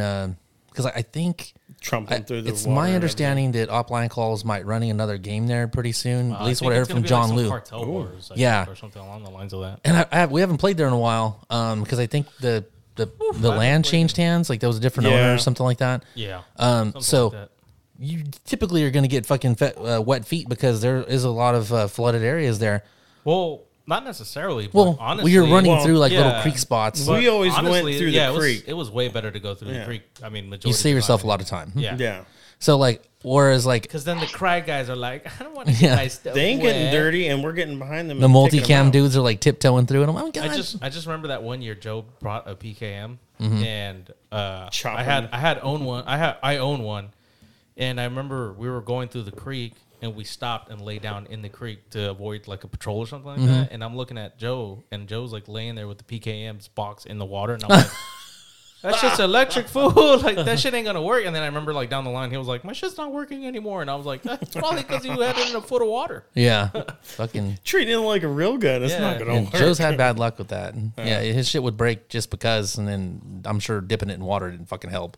S1: because I, I think
S3: Trumping
S1: I-
S3: through the
S1: it's
S3: water
S1: my understanding that Offline Calls might running another game there pretty soon.
S2: Uh,
S1: At least what I heard from
S2: be like
S1: John
S2: some
S1: Liu.
S2: Wars,
S1: Yeah.
S2: or something along the lines of that.
S1: And I, I we haven't played there in a while because I think the the, the
S2: haven't
S1: land
S2: played
S1: changed hands. Like there was a different owner
S3: Yeah.
S1: or something like that.
S2: Yeah.
S1: Um,
S2: something
S1: so
S2: like that.
S1: you typically are going to get fucking fe- uh, wet feet because there is a lot of uh, flooded areas there.
S2: well, not necessarily. But
S1: Well,
S2: honestly,
S1: you're running
S3: Well,
S1: through like little
S2: yeah.
S1: creek spots.
S3: But- We always went
S2: honestly,
S3: through the
S2: yeah, it was-
S3: creek.
S2: It was, way better to go through
S3: Yeah.
S2: the creek. I mean, majority
S1: you
S2: of
S1: save
S2: the
S1: yourself a
S2: time.
S1: lot of time.
S2: Yeah.
S3: Yeah,
S1: So like, whereas like
S2: Because then the Crye guys are like, I don't want to
S1: Yeah.
S2: get my stuff
S3: they ain't getting
S2: wet.
S3: dirty, and we're getting behind them.
S1: the
S3: and taking
S1: multicam
S3: out.
S1: dudes are like tiptoeing through, and I'm like, oh, God.
S2: I just I just remember that one year Joe brought a PKM
S1: Mm-hmm.
S2: and uh,
S3: Chop
S2: I had
S3: 'em.
S2: I had own one I had I own one and I remember we were going through the creek and we stopped and lay down in the creek to avoid like a patrol or something like
S1: Mm-hmm.
S2: that and I'm looking at Joe and Joe's like laying there with the PKM's box in the water and I'm like That's just electric fool. Like that shit ain't gonna work. And then I remember like down the line, he was like, "My shit's not working anymore." And I was like, "That's probably because you had it in a foot of water."
S1: yeah, fucking.
S3: treating it like a real gun. It's
S2: Yeah.
S3: not gonna
S1: And
S3: work.
S1: Joe's had bad luck with that. And, yeah, his shit would break just because, and then I'm sure dipping it in water didn't fucking help.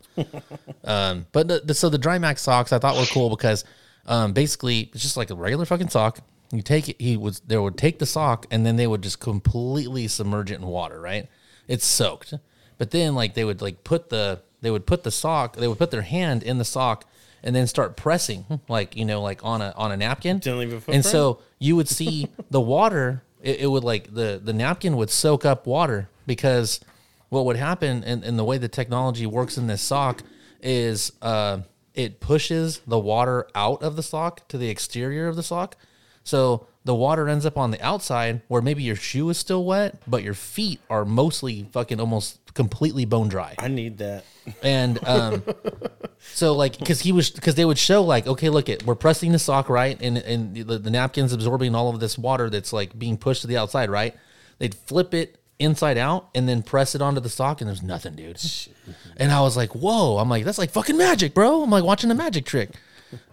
S1: um, but the, the, so the Drymax socks I thought were cool because Um, basically, it's just like a regular fucking sock. You take it. He was they would take the sock and then they would just completely submerge it in water. Right, it's soaked. But then like they would like put the they would put the sock. They would put their hand in the sock and then start pressing like you know like on a on a napkin.
S3: Didn't leave a
S1: and so you would see the water. It, it would like the the napkin would soak up water because what would happen and, and the way the technology works in this sock is uh, it pushes the water out of the sock to the exterior of the sock. So the water ends up on the outside where maybe your shoe is still wet, but your feet are mostly fucking almost completely bone dry
S3: I need that.
S1: and um so like because he was because they would show like okay look it we're pressing the sock right and and the, the napkins absorbing all of this water that's like being pushed to the outside right they'd flip it inside out and then press it onto the sock and there's nothing dude and i was like whoa i'm like that's like fucking magic bro i'm like watching a magic trick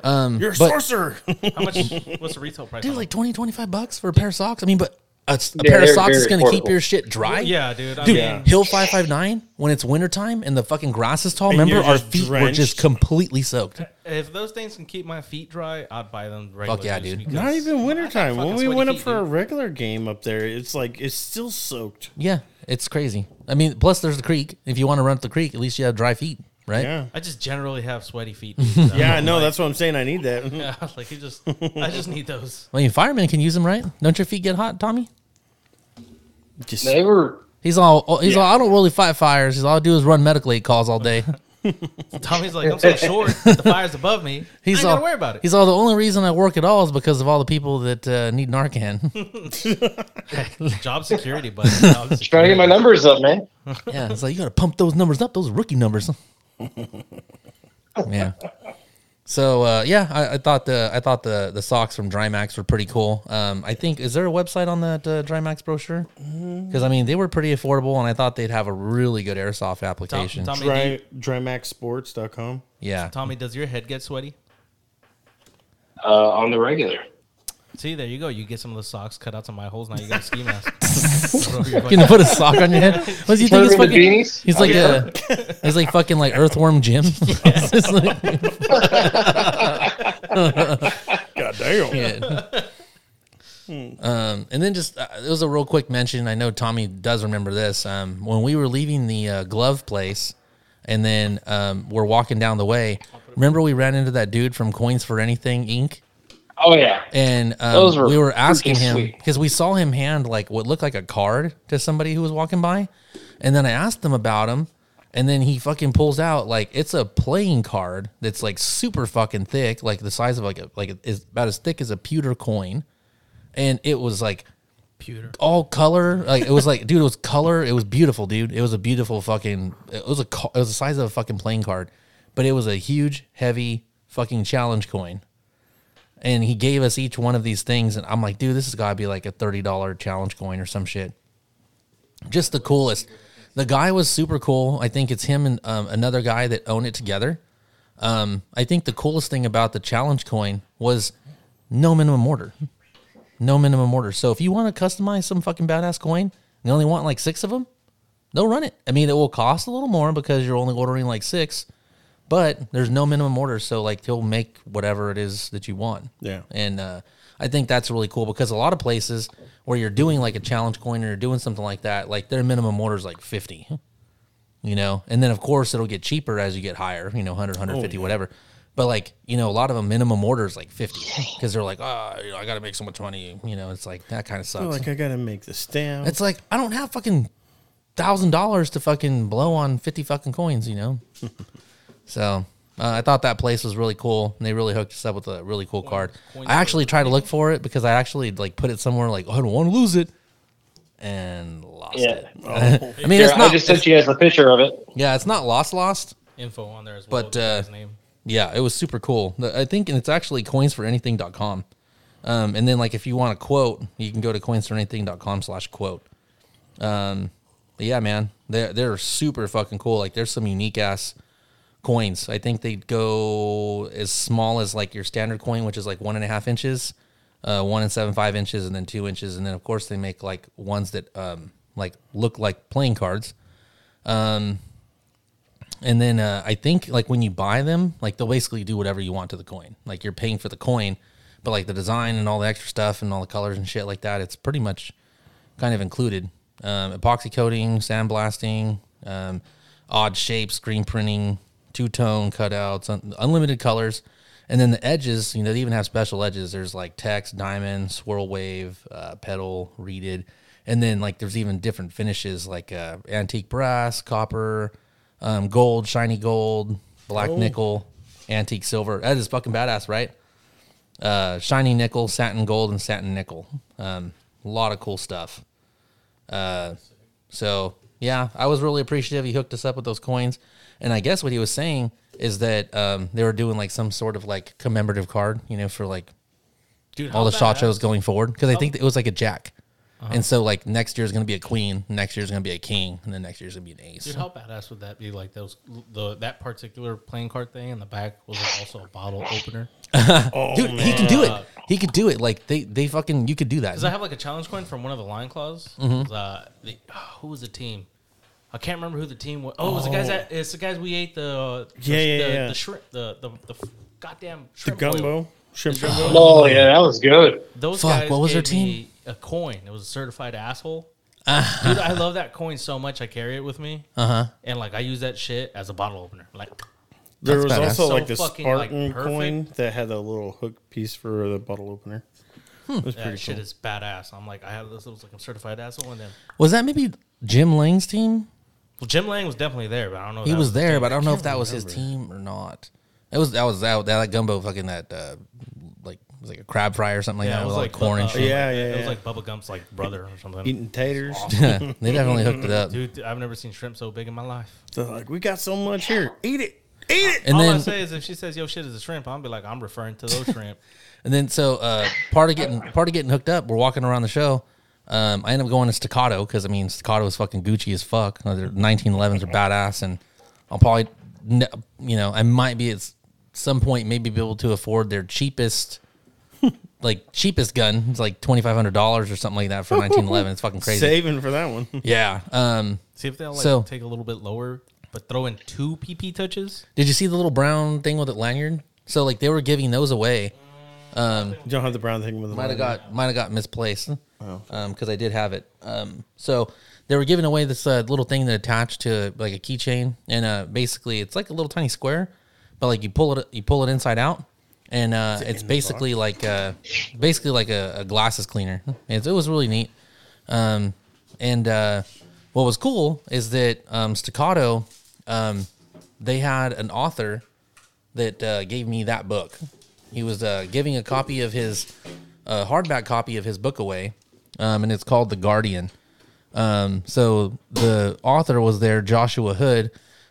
S1: Um,
S3: You're a
S1: but-
S3: sorcerer.
S2: How much? what's the retail price?
S1: dude
S2: on
S1: like 20 25 bucks for a pair of socks i mean but a, s- a
S4: Yeah,
S1: pair of socks is gonna keep your shit dry?
S2: Yeah, dude. I
S1: Dude,
S2: mean,
S1: Hill 559, when it's wintertime and the fucking grass is tall,
S3: And
S1: remember our
S3: just
S1: feet were just completely soaked.
S2: if those things can keep my feet dry, I'd buy them. Regular
S1: yeah, dude.
S3: Not even
S2: I
S3: wintertime. When we went up
S2: feet,
S3: for a regular game up there, it's like it's still soaked.
S1: Yeah, it's crazy. I mean, plus there's the creek. If you want to run up the creek, at least you have dry feet, right?
S3: Yeah.
S2: I just generally have sweaty feet. So
S3: Yeah, I
S2: I'm
S3: know.
S2: like-
S3: That's what I'm saying. I need that.
S2: Yeah, like you just, I just need those.
S1: Well, you firemen can use them, right? Don't your feet get hot, Tommy?
S3: Just
S4: They were
S1: He's all he's all. I don't really fight fires. He's all I do is run medical aid calls all day.
S2: Tommy's like, I'm so short. the fire's above me.
S1: He's
S2: I ain't
S1: all
S2: gotta worry about it.
S1: He's all the only reason I work at all is because of all the people that uh, need Narcan.
S2: Job security, buddy. Job
S4: just trying to get my numbers up, man.
S1: yeah, it's like you got to pump those numbers up. Those rookie numbers. yeah. So uh, yeah, I, I thought the I thought the the socks from Drymax were pretty cool. Um, I think is there a website on that uh, Drymax brochure? Because I mean they were pretty affordable, and I thought they'd have a really good airsoft application.
S2: Tom- Tommy, do you-
S3: Dry, drymaxsports.com.
S1: yeah,
S2: Tommy, does your head get sweaty?
S4: Uh, on the regular.
S2: See, there you go. You get some of the socks cut out some my holes. Now you got a ski mask. Throw your
S1: you gonna put a sock on your head? What do you think? He's fucking.
S4: beanies?
S1: He's like a. He's like fucking like Earthworm Jim. It's like-
S3: God damn.
S1: Yeah. Um, and then just uh, it was a real quick mention. I know Tommy does remember this. Um, when we were leaving the uh, glove place, and then um, we're walking down the way. Remember we ran into that dude from Coins for Anything Inc.
S4: Oh yeah.
S1: And um,
S4: Those were
S1: we were asking him because we saw him hand like what looked like a card to somebody who was walking by, and then I asked them about him, and then he fucking pulls out like it's a playing card that's like super fucking thick, like the size of like a like is about as thick as a pewter coin, and it was like
S2: pewter.
S1: all color. Like it was like, dude, it was color. It was beautiful, dude. It was a beautiful fucking. It was a. co- It was the size of a fucking playing card, but it was a huge, heavy fucking challenge coin. And he gave us each one of these things, and I'm like, dude, this has got to be like a thirty dollar challenge coin or some shit. Just the coolest. The guy was super cool. I think it's him and um, another guy that own it together. Um, I think the coolest thing about the challenge coin was no minimum order no minimum order. So if you want to customize some fucking badass coin, you only want like six of them, they'll run it. I mean, it will cost a little more because you're only ordering like six, but there's no minimum order. So like he'll make whatever it is that you want.
S3: Yeah.
S1: And uh, I think that's really cool because a lot of places where you're doing like a challenge coin or you're doing something like that, like their minimum order is like 50, you know? And then of course it'll get cheaper as you get higher, you know, 100, 150, whatever. But like, you know, a lot of them minimum order is like 50 because they're like, oh, you know, I got to make so much money. You know, it's like that kind of sucks.
S3: Feel like I gotta make the stamp.
S1: It's like I don't have fucking thousand dollars to fucking blow on fifty fucking coins, you know. so uh, I thought that place was really cool, and they really hooked us up with a really cool card.
S2: coins
S1: I actually tried to look for it because I actually like put it somewhere like oh, I don't want to lose it, and lost
S4: Yeah.
S1: it.
S3: Oh.
S1: I mean,
S4: Here,
S1: it's
S4: I
S1: not.
S4: just sent you guys a picture of it.
S1: yeah, it's not lost, lost.
S2: Info on there as well.
S1: But, uh,
S2: name.
S1: Yeah, it was super cool. I think and it's actually coinsforanything.com. Um, and then like if you want a quote, you can go to coinsforanything.com slash quote. Um, but yeah, man, they're they're super fucking cool. Like there's some unique ass coins. I think they go as small as like your standard coin, which is like one and a half inches, uh, one and seven five inches, and then two inches, and then of course they make like ones that um like look like playing cards. Um, And then uh, I think like when you buy them, like they'll basically do whatever you want to the coin. Like you're paying for the coin, but like the design and all the extra stuff and all the colors and shit like that, it's pretty much kind of included. Um, epoxy coating, sandblasting, um, odd shapes, screen printing, two tone cutouts, un- unlimited colors. And then the edges, you know, they even have special edges. There's like text, diamond, swirl wave, uh, pedal, reeded. And then like there's even different finishes like uh, antique brass, copper, um, gold, shiny gold, black nickel, antique silver. That is fucking badass, right? Uh, shiny nickel, satin gold, and satin nickel. Um, a lot of cool stuff. Uh, so yeah, I was really appreciative. He hooked us up with those coins, and I guess what he was saying is that um, they were doing like some sort of like commemorative card, you know, for like
S2: Dude,
S1: all the shot
S2: badass.
S1: shows going forward because I think that it was like a jack.
S2: Uh-huh.
S1: And so, like next year is going to be a queen, next year is going to be a king, and then next year is going to be an ace.
S2: Dude, how badass would that be? Like those, the that particular playing card thing in the back was also a bottle opener.
S3: Oh,
S1: Dude, he can do it. He could do it. Like they, they fucking, you could do that.
S2: Does I have like a challenge coin from one of the line claws.
S1: Mm-hmm.
S2: Uh, the, who was the team? I can't remember who the team was. Oh, it was the guys that it's the guys we ate the the,
S3: Yeah, yeah,
S2: the,
S3: yeah.
S2: the shrimp the the, the goddamn
S3: the
S2: shrimp boil.
S3: gumbo, shrimp gumbo.
S4: Oh yeah, that was good.
S2: Those
S1: Fuck,
S2: guys
S1: what was their
S2: gave me a coin. It was a certified asshole. Dude, I love that coin so much. I carry it with me,
S1: Uh huh.
S2: and like I use that shit as a bottle opener. Like,
S3: There was
S1: badass.
S3: also
S2: So
S3: like the
S2: fucking, like,
S3: Spartan coin that had a little hook piece for the bottle opener. It was
S2: that
S3: pretty
S2: shit
S3: cool.
S2: is badass. I'm like, I have this. It was like a certified asshole, and then
S1: Was that maybe Jim Lang's team?
S2: Well, Jim Lang was definitely there, but I don't know. if
S1: He
S2: that
S1: was
S2: the
S1: there,
S2: team.
S1: but I don't know if that was his team or not. It was that was that that like gumbo fucking that uh, like it was like a crab fry or something like
S2: Yeah,
S1: that
S2: it
S1: with
S2: was
S1: like
S2: like
S1: corn and shit.
S3: Yeah,
S2: It
S3: yeah,
S2: was like Bubba Gump's like brother or something.
S3: Eating taters.
S1: Yeah, they definitely hooked it up.
S2: Dude, I've never seen shrimp so big in my life.
S3: They're like, we got so much here. Eat it. Eat it.
S1: And
S2: All I
S1: then
S2: say is if she says yo shit is a shrimp, I'll be like, I'm referring to those shrimp.
S1: and then so uh, part of getting part of getting hooked up, we're walking around the show. Um, I end up going to Staccato because I mean Staccato is fucking Gucci as fuck. Their 1911s are badass, and I'll probably ne- you know I might be at some point maybe be able to afford their cheapest. Like cheapest gun, it's like twenty five hundred dollars or something like that for nineteen eleven. It's fucking crazy.
S3: Saving for that one.
S1: Yeah. Um,
S2: See if they'll like
S1: So-
S2: take a little bit lower, but throw in two PP touches.
S1: did you see the little brown thing with the lanyard? So like they were giving those away.
S3: You don't have the brown thing with the
S1: Might have got might have got misplaced. Um, because I did have it. Um, so they were giving away this uh, little thing that attached to like a keychain, and uh, basically it's like a little tiny square, but like you pull it you pull it inside out, and uh, it's basically like uh, basically like a, a glasses cleaner. It's, it was really neat. Um, and uh, what was cool is that um, Staccato, um, they had an author that uh, gave me that book. He was uh, giving a copy of his uh, hardback copy of his book away, um, and it's called The Guardian. Um, so the author was there, Joshua Hood.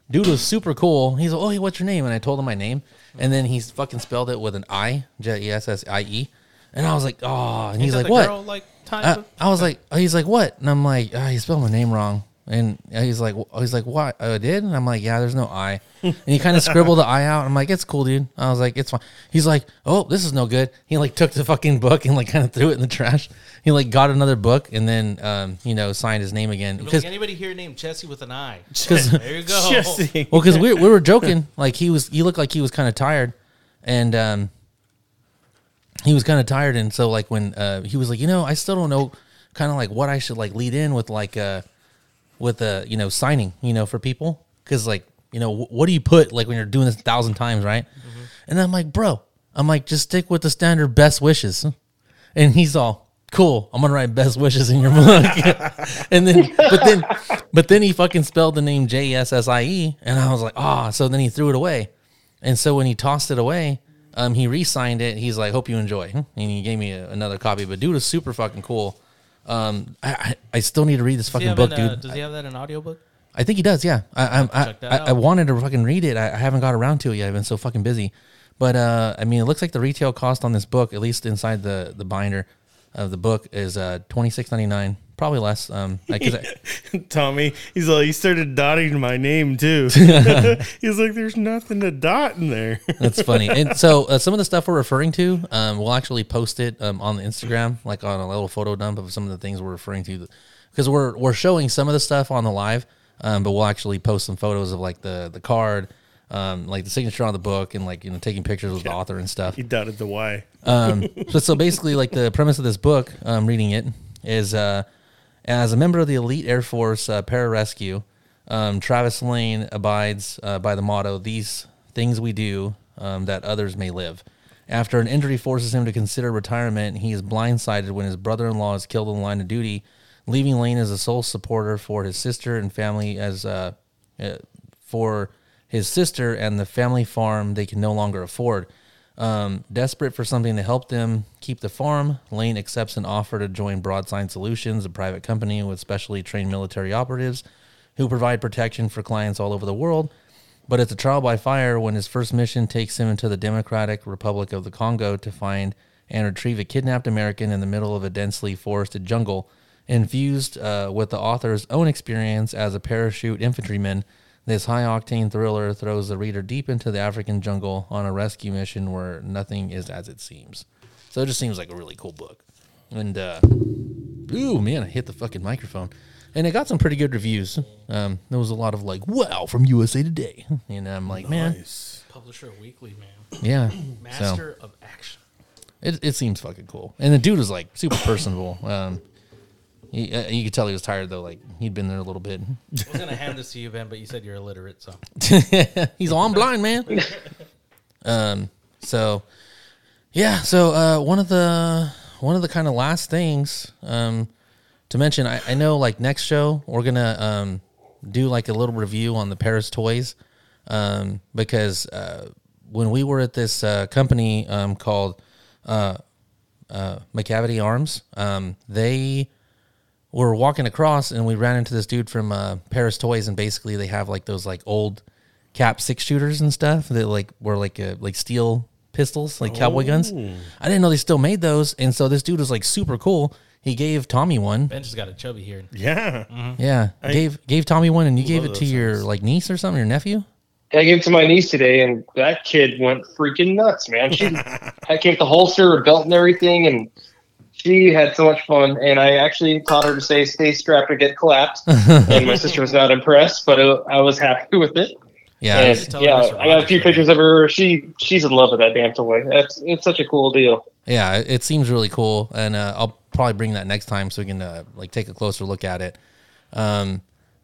S1: Dude was super cool. He's like, "Oh, hey, what's your name?" And I told him my name, and then he fucking spelled it with an I, J E S S I E, and I was like, "Oh," and he's like, "What?"
S2: Girl, like
S1: I, I was like, he's like, what? And I'm like, you spelled my name wrong. And he's like, he's like, what? I did? And I'm like, yeah, there's no I. And he kind of scribbled the I out. I'm like, it's cool, dude. I was like, it's fine. He's like, oh, this is no good. He like took the fucking book and like kind of threw it in the trash. He like got another book and then, um, you know, signed his name again because
S2: like, anybody here named Jesse with an I?
S1: 'Cause-
S2: there you go.
S3: Jesse.
S1: well, because we, we were joking. Like he was, he looked like he was kind of tired, and um, he was kind of tired. And so, like when uh, he was like, you know, I still don't know, kind of like what I should like lead in with, like uh, with a you know, signing, you know, for people, because like, you know, wh- what do you put like when you're doing this a thousand times, right? And I'm like, bro, I'm like, just stick with the standard best wishes, and he's all. Cool. I'm gonna write best wishes in your book, and then, but then, but then he fucking spelled the name J E S S I E, and I was like, ah. So then he threw it away, and so when he tossed it away, um, he re-signed it. He's like, "Hope you enjoy," and he gave me a, another copy. But dude is super fucking cool. Um, I, I still need to read this fucking book,
S2: an, uh,
S1: dude.
S2: does he have that in audiobook?
S1: I think he does. Yeah, I I, I,
S2: check that
S1: I, I wanted to fucking read it. I, I haven't got around to it yet. I've been so fucking busy. But uh, I mean, it looks like the retail cost on this book, at least inside the the binder of the book, is uh twenty six ninety nine. Probably less. Um, I,
S3: Tommy, he's like, he started dotting my name too. he's like, there's nothing to dot in there.
S1: That's funny. And so uh, some of the stuff we're referring to, um, we'll actually post it um, on the Instagram, like on a little photo dump of some of the things we're referring to, because we're we're showing some of the stuff on the live, Um, but we'll actually post some photos of like the the card, um, like the signature on the book, and like you know taking pictures with the author and stuff.
S3: He dotted the Y.
S1: Um, so, so basically, like the premise of this book, um, reading it is uh, as a member of the elite Air Force uh, pararescue, um, Travis Lane abides uh, by the motto: "These things we do um, that others may live." After an injury forces him to consider retirement, he is blindsided when his brother-in-law is killed in the line of duty, leaving Lane as a sole supporter for his sister and family as uh, uh, for his sister and the family farm they can no longer afford. Um, desperate for something to help them keep the farm, Lane accepts an offer to join Broadside Solutions, a private company with specially trained military operatives who provide protection for clients all over the world. But it's a trial by fire when his first mission takes him into the Democratic Republic of the Congo to find and retrieve a kidnapped American in the middle of a densely forested jungle. Infused uh, with the author's own experience as a parachute infantryman, this high octane thriller throws the reader deep into the African jungle on a rescue mission where nothing is as it seems. So it just seems like a really cool book. And, uh, ooh, man, I hit the fucking microphone. And it got some pretty good reviews. Um, there was a lot of like, wow, from USA Today. And I'm like, man,
S3: Nice.
S2: Publisher Weekly, man.
S1: yeah. So
S2: Master of action.
S1: it, it seems fucking cool. And the dude is like super personable. Um, he, uh, you could tell he was tired though. Like he'd been there a little bit.
S2: I was gonna hand this to you, Ben, but you said you're illiterate, so
S1: He's all I'm blind, man. um. So, yeah. So uh, one of the one of the kind of last things um to mention, I, I know like next show we're gonna um do like a little review on the Parris toys um because uh when we were at this uh, company um called uh uh McCavity Arms um they were walking across and we ran into this dude from uh, Parris Toys, and basically they have like those like old cap six shooters and stuff that like were like uh, like steel pistols, like cowboy guns. I didn't know they still made those, and so this dude was like super cool. He gave Tommy one.
S2: Ben just got a chubby here.
S3: Yeah.
S1: Yeah, gave gave Tommy one, and you gave it to your
S3: things.
S1: like niece or something, your nephew.
S4: I gave it to my niece today, and that kid went freaking nuts, man. She I came with the holster, her belt, and everything, and she had so much fun. And I actually taught her to say "stay strapped or get collapsed." and my sister was not impressed, but uh, I was happy with it.
S1: Yeah,
S4: And,
S2: should tell her
S4: yeah, I got a few pictures of her. She she's in love with that damn toy. That's it's such a cool deal.
S1: yeah, it it seems really cool, and uh, I'll probably bring that next time so we can uh, like take a closer look at it. Um,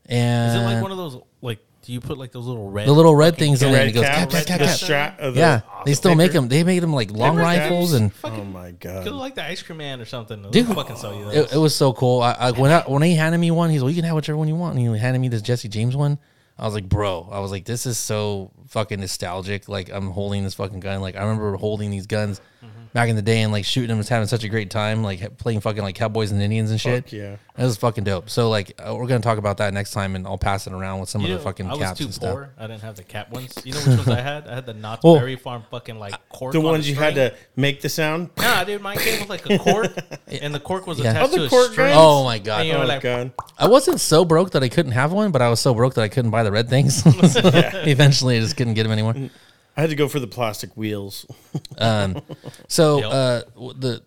S1: and
S2: Is it like one of those like? Do you put like those little red?
S1: the little red things in it?
S3: Red
S1: And it goes
S3: cap,
S1: cap, cap, cap,
S3: the
S1: cap.
S3: strap the
S1: Yeah, they still make them. They made them like long
S3: paper
S1: rifles,
S3: caps?
S1: and
S3: Oh my god.
S2: Could like the ice cream man or something. They'll
S1: Dude,
S2: fucking sell you those.
S1: it, it was so cool. I, I when I, when he handed me one, he's like, "You can have whichever one you want." And he handed me this Jesse James one. I was like, "Bro," I was like, "This is so fucking nostalgic." Like I'm holding this fucking gun. Like I remember holding these guns mm-hmm. Back in the day and like shooting them, and having such a great time. Like playing fucking like cowboys and Indians and shit.
S3: Fuck yeah.
S1: It was fucking dope. So like uh, we're gonna talk about that next time, and I'll pass it around with some
S2: You
S1: of
S2: know,
S1: the fucking
S2: I was
S1: caps
S2: too
S1: and stuff.
S2: poor. I didn't have the cap ones. You know which ones I had? I had the Knott's
S1: Well-
S2: Berry Farm fucking like cork.
S3: The
S2: on a
S3: ones you had
S2: string.
S3: to make the sound.
S2: Nah, dude, mine came with like a cork, and the cork was
S1: Yeah.
S2: attached
S3: Oh, the
S2: to a
S3: cork
S2: string.
S3: guns?
S1: Oh my god!
S2: And you were
S3: Oh
S2: like,
S3: god.
S1: I wasn't so broke that I couldn't have one, but I was so broke that I couldn't buy the red things. Eventually, I just couldn't get them anymore.
S3: I had to go for the plastic wheels.
S1: Um, so
S2: Yep.
S1: uh, w- the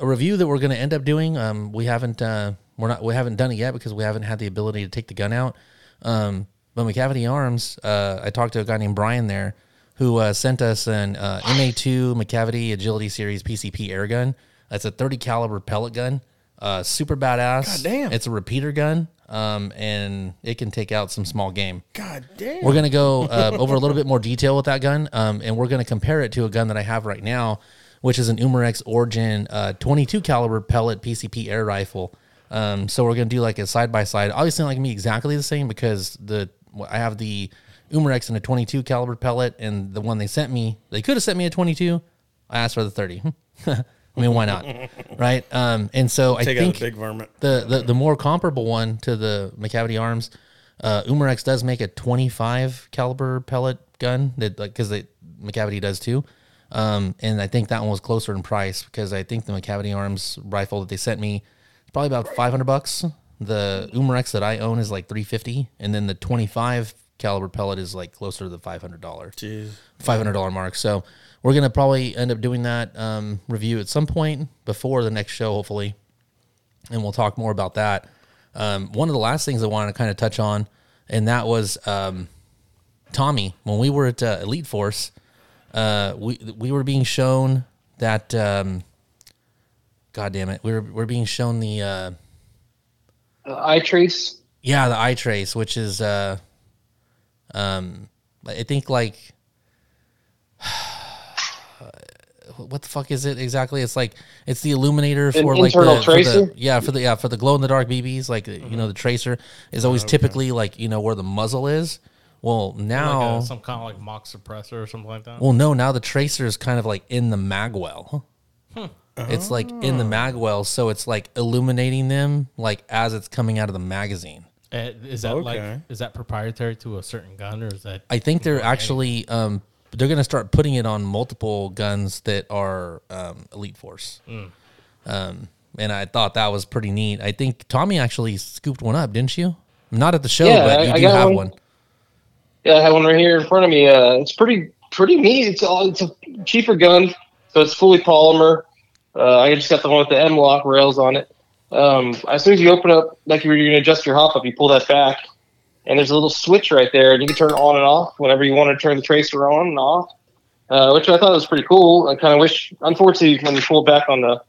S1: a review that we're going to end up doing, um, we haven't uh, we're not we haven't done it yet because we haven't had the ability to take the gun out. Um, but McCavity Arms, uh, I talked to a guy named Brian there who uh, sent us an uh, MA2 McCavity Agility Series PCP air gun. That's a 30 caliber pellet gun. Uh, super badass.
S3: God damn.
S1: It's a repeater gun, um, and it can take out some small game.
S3: God damn.
S1: We're gonna go uh, over a little bit more detail with that gun, um, and we're gonna compare it to a gun that I have right now, which is an Umarex Origin uh, 22 caliber pellet PCP air rifle. Um, so we're gonna do like a side by side. Obviously, not gonna be exactly the same because the I have the Umarex in a 22 caliber pellet, and the one they sent me, they could have sent me a 22. I asked for the 30. I mean, why not, right? Um, and so I
S3: Take out
S1: think
S3: the big varmint.
S1: the, the the more comparable one to the McCavity Arms, uh, Umarex does make a 25 caliber pellet gun that like because McCavity does too, um, and I think that one was closer in price because I think the McCavity Arms rifle that they sent me is probably about 500 bucks. The Umarex that I own is like 350, and then the 25 caliber pellet is like closer to the 500 dollar
S3: Jeez.
S1: five hundred dollar mark. So we're gonna probably end up doing that um, review at some point before the next show, hopefully, and we'll talk more about that. Um, one of the last things I wanted to kind of touch on and that was um, Tommy. When we were at uh, Elite Force, uh, we we were being shown that. Um, God damn it, we were we're being shown the. Uh,
S4: Uh, eye trace.
S1: yeah, the eye trace, which is uh um I think like what the fuck is it exactly? It's like it's the illuminator
S4: An
S1: for like
S4: internal
S1: the, for
S4: tracer?
S1: the yeah for the yeah for the glow in the dark BBs. Like you know the tracer is always typically like you know where the muzzle is. Well now
S2: Like a, some kind of like mock suppressor or something like that.
S1: well no now the tracer is kind of like in the magwell. It's like in the magwell, so it's like illuminating them like as it's coming out of the magazine.
S2: Uh, is that like is that proprietary to a certain gun or is that
S1: I think they're actually um, they're going to start putting it on multiple guns that are um, Elite Force. Um, and I thought that was pretty neat. I think Tommy actually scooped one up, didn't you? Not at the show,
S4: Yeah,
S1: but you
S4: I
S1: do
S4: got
S1: have
S4: one.
S1: one.
S4: Yeah, I have one right here in front of me. Uh, it's pretty pretty neat. It's all it's a cheaper gun, so it's fully polymer. Uh, I just got the one with the M lock rails on it. Um, as soon as you open up, like you're going to adjust your hop up, you pull that back, and there's a little switch right there, and you can turn it on and off whenever you want to turn the tracer on and off. Uh, which I thought was pretty cool. I kind of wish, unfortunately, when you pull back on the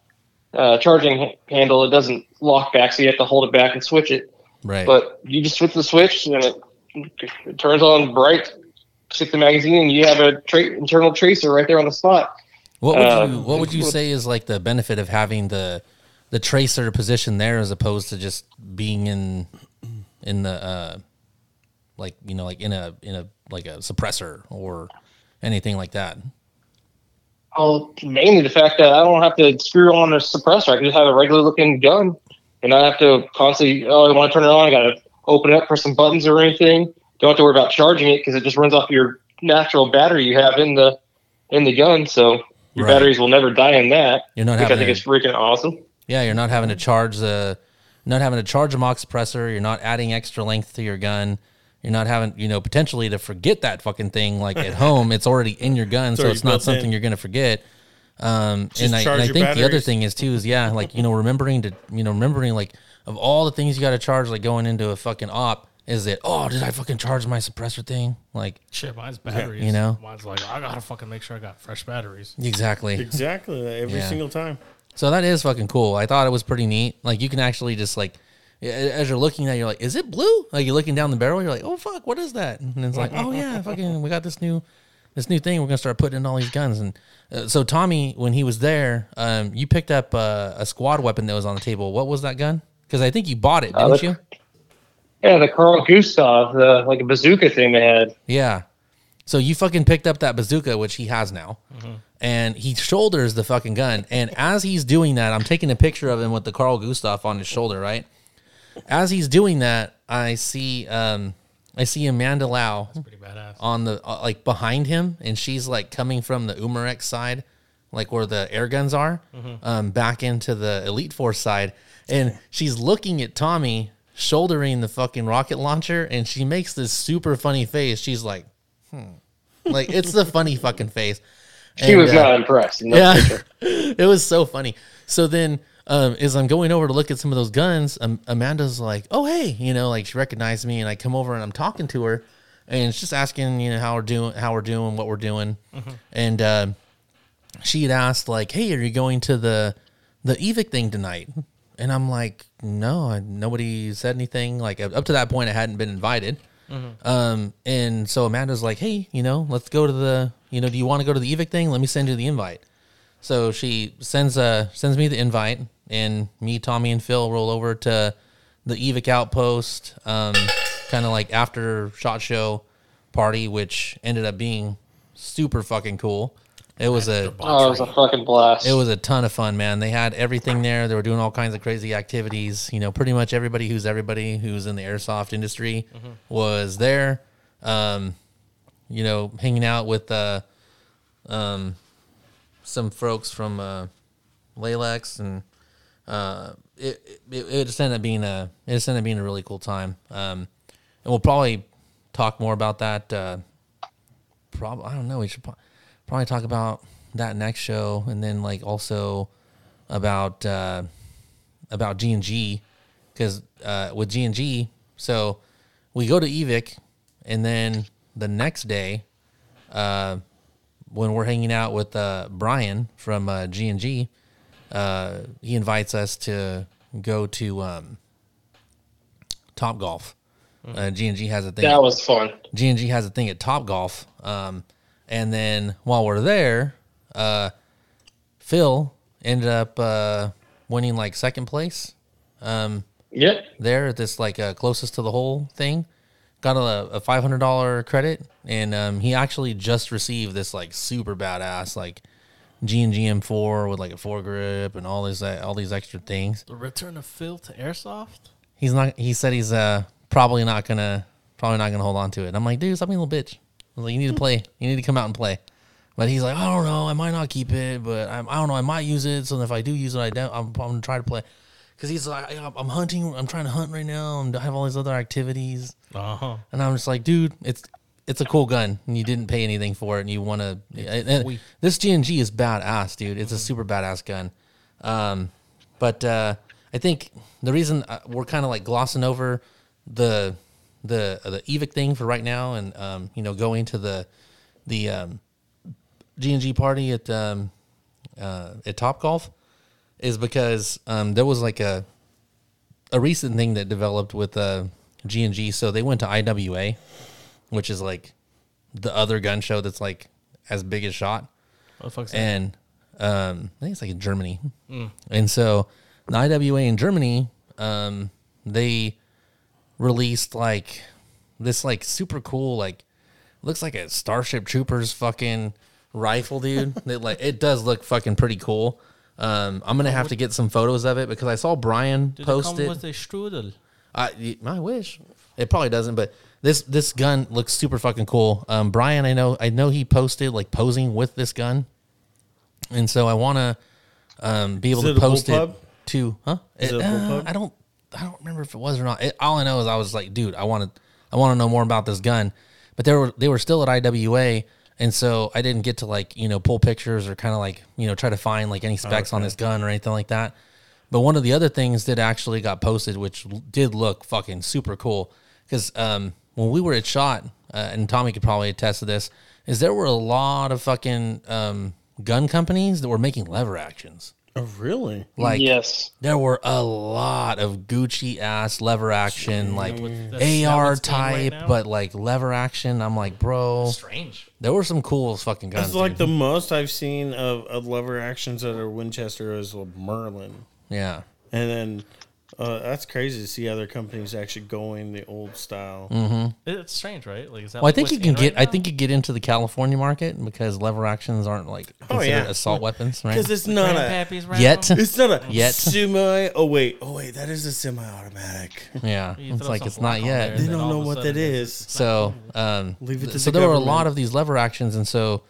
S4: uh, charging handle, it doesn't lock back, so you have to hold it back and switch it.
S1: Right.
S4: But you just flip the switch and it, it turns on bright, stick the magazine, and you have a tra- internal tracer right there on the spot.
S1: what would
S4: uh,
S1: you What would you say is like the benefit of having the the tracer position there as opposed to just being in in the uh, like you know like in a in a like a suppressor or anything like that?
S4: Well, mainly the fact that I don't have to screw on a suppressor. I can just have a regular looking gun, and I have to constantly. Oh, I want to turn it on. I got to open it up, press some buttons or anything. Don't have to worry about charging it because it just runs off your natural battery you have in the in the gun. So your
S1: Right.
S4: batteries will never die in that.
S1: You're not
S4: which I think
S1: to-
S4: is freaking awesome.
S1: Yeah, you're not having to charge the, not having to charge a mock suppressor. You're not adding extra length to your gun. You're not having, you know, potentially to forget that fucking thing. Like at home, it's already in your gun, so
S3: already
S1: it's not something
S3: in.
S1: you're gonna forget. Um,
S3: Just
S1: and I, and I
S3: your
S1: think the other thing is too is yeah, like you know, remembering to you know, remembering like of all the things you got to charge, like going into a fucking op, is it? Oh, did I fucking charge my suppressor thing? Like
S2: shit? Mine's batteries.
S1: You know?
S2: mine's like I gotta fucking make sure I got fresh batteries.
S1: exactly.
S3: Exactly. Every
S1: Yeah.
S3: single time.
S1: So that is fucking cool. I thought it was pretty neat. Like you can actually just like a- as you're looking at, it, you're like, is it blue? Like you're looking down the barrel, you're like, oh fuck, what is that? And it's like, oh yeah, fucking, we got this new, this new thing. We're gonna start putting in all these guns. And uh, so Tommy, when he was there, um, you picked up uh, a squad weapon that was on the table. What was that gun? Because I think you bought it,
S4: Uh,
S1: didn't
S4: the-
S1: you?
S4: Yeah, the Carl Gustav, the like a bazooka thing they had.
S1: Yeah. So you fucking picked up that bazooka, which he has now, and he shoulders the fucking gun. And as he's doing that, I'm taking a picture of him with the Carl Gustav on his shoulder, right? As he's doing that, I see um I see Amanda Lau
S2: Pretty badass.
S1: on the uh, like behind him, and she's like coming from the Umarex side, like where the air guns are, um, back into the Elite Force side, and she's looking at Tommy shouldering the fucking rocket launcher, and she makes this super funny face. She's like, hmm, like it's the funny fucking face.
S4: She
S1: And,
S4: was
S1: uh,
S4: not impressed. in that
S1: yeah,
S4: picture.
S1: it was so funny. So then, um, as I'm going over to look at some of those guns, um, Amanda's like, "Oh hey," you know, like she recognized me, and I come over and I'm talking to her, and just asking, you know, how we're doing, how we're doing, what we're doing, and uh, she had asked like, "Hey, are you going to the the Evike thing tonight?" And I'm like, "No, I, nobody said anything. Like up to that point, I hadn't been invited." Um, and so Amanda's like, "Hey, you know, let's go to the, you know, do you want to go to the Evike thing? Let me send you the invite." So she sends uh sends me the invite, and me, Tommy, and Phil roll over to the Evike outpost, um, kind of like after shot show party, which ended up being super fucking cool. It was a
S4: Oh, it was a fucking blast.
S1: it was a ton of fun, man. They had everything there. They were doing all kinds of crazy activities. You know, pretty much everybody who's everybody who's in the airsoft industry was there. Um, you know, hanging out with uh, um, some folks from uh, Lalex, and uh, it, it it just ended up being a it just ended up being a really cool time. Um, and we'll probably talk more about that. Uh, probably I don't know. We should pro- probably talk about that next show, and then like also about uh, about G and G because uh, with G and G, so we go to Evike, and then the next day, uh, when we're hanging out with uh, Brian from uh, G and G, uh, he invites us to go to um, Top Golf. Uh, G and G has a thing.
S4: That was fun.
S1: G and G has a thing at Top Golf. Um, and then while we're there, uh, Phil ended up uh, winning like second place um,
S4: Yep.
S1: there at this like uh, closest to the hole thing. Got a, a five hundred dollar credit, and um, he actually just received this like super badass like G and GM four with like a foregrip and all these all these extra things.
S2: The return of Phil to airsoft.
S1: He's not. He said he's uh probably not gonna probably not gonna hold on to it. I'm like, dude, stop being a little bitch. I was like, you need to play. You need to come out and play. But he's like, I don't know. I might not keep it, but I, I don't know. I might use it. So if I do use it, I don't. I'm, I'm gonna try to play. Cause he's like, I'm hunting. I'm trying to hunt right now, and I have all these other activities.
S2: Uh huh.
S1: And I'm just like, dude, it's it's a cool gun, and you didn't pay anything for it, and you want to. This GNG is badass, dude. It's a super badass gun. Um, but uh, I think the reason uh, we're kind of like glossing over the the the Evike thing for right now, and um, you know, going to the the um, GNG party at um, uh, at Top Golf is because um, there was like a a recent thing that developed with uh, G&G. So they went to IWA, which is like the other gun show that's like as big as Shot,
S2: What the fuck's that?
S1: and um, I think it's like in Germany. And so the IWA in Germany, um, they released like this like super cool like looks like a Starship Troopers fucking rifle, dude. that like it does look fucking pretty cool. Um, I'm gonna have to get some photos of it because I saw Brian
S2: Did
S1: post
S2: it come
S1: it.
S2: with a strudel?
S1: I I wish it probably doesn't, but this this gun looks super fucking cool. Um, Brian, I know I know he posted like posing with this gun, and so I want to um, be able
S3: Is
S1: to
S3: it a
S1: post it
S3: bullpup?
S1: to huh?
S3: Is it a
S1: uh? I don't I don't remember if it was or not. It, all I know is I was like, dude, I want to I want to know more about this gun, but they were they were still at IWA. And so I didn't get to like, you know, pull pictures or kind of like, you know, try to find like any specs on this gun or anything like that. But one of the other things that actually got posted, which l- did look fucking super cool, because um, when we were at Shot, uh, and Tommy could probably attest to this, is there were a lot of fucking um, gun companies that were making lever actions.
S3: Oh, really?
S1: Like
S4: yes.
S1: there were a lot of Gucci ass lever action, like
S2: That's-
S1: AR
S2: what's in right
S1: type, but like lever action. I'm like, bro,
S2: Strange.
S1: there were some cool fucking guns.
S3: It's like
S1: dude.
S3: the most I've seen of, of lever actions that are Winchester is Marlin.
S1: yeah.
S3: And then uh, that's crazy to see other companies actually going the old style.
S1: Mm.
S2: It's strange, right? Like, is that
S1: Well, I think you can get.
S2: right
S1: I think you get into the California market because lever actions aren't like
S3: Oh,
S1: considered
S3: yeah.
S1: assault weapons, right?
S3: Because it's not a.
S2: Grandpappy's?
S1: Yet,
S3: It's not a
S1: Yet.
S3: semi. Oh wait, oh wait, that is a semi-automatic.
S1: yeah, it's like it's not
S2: on there
S1: yet.
S3: They don't know what
S2: sudden
S3: that
S2: it's-
S3: is.
S1: So, um,
S3: Leave it to
S1: th-
S3: the
S1: so there were a lot of these lever actions, and so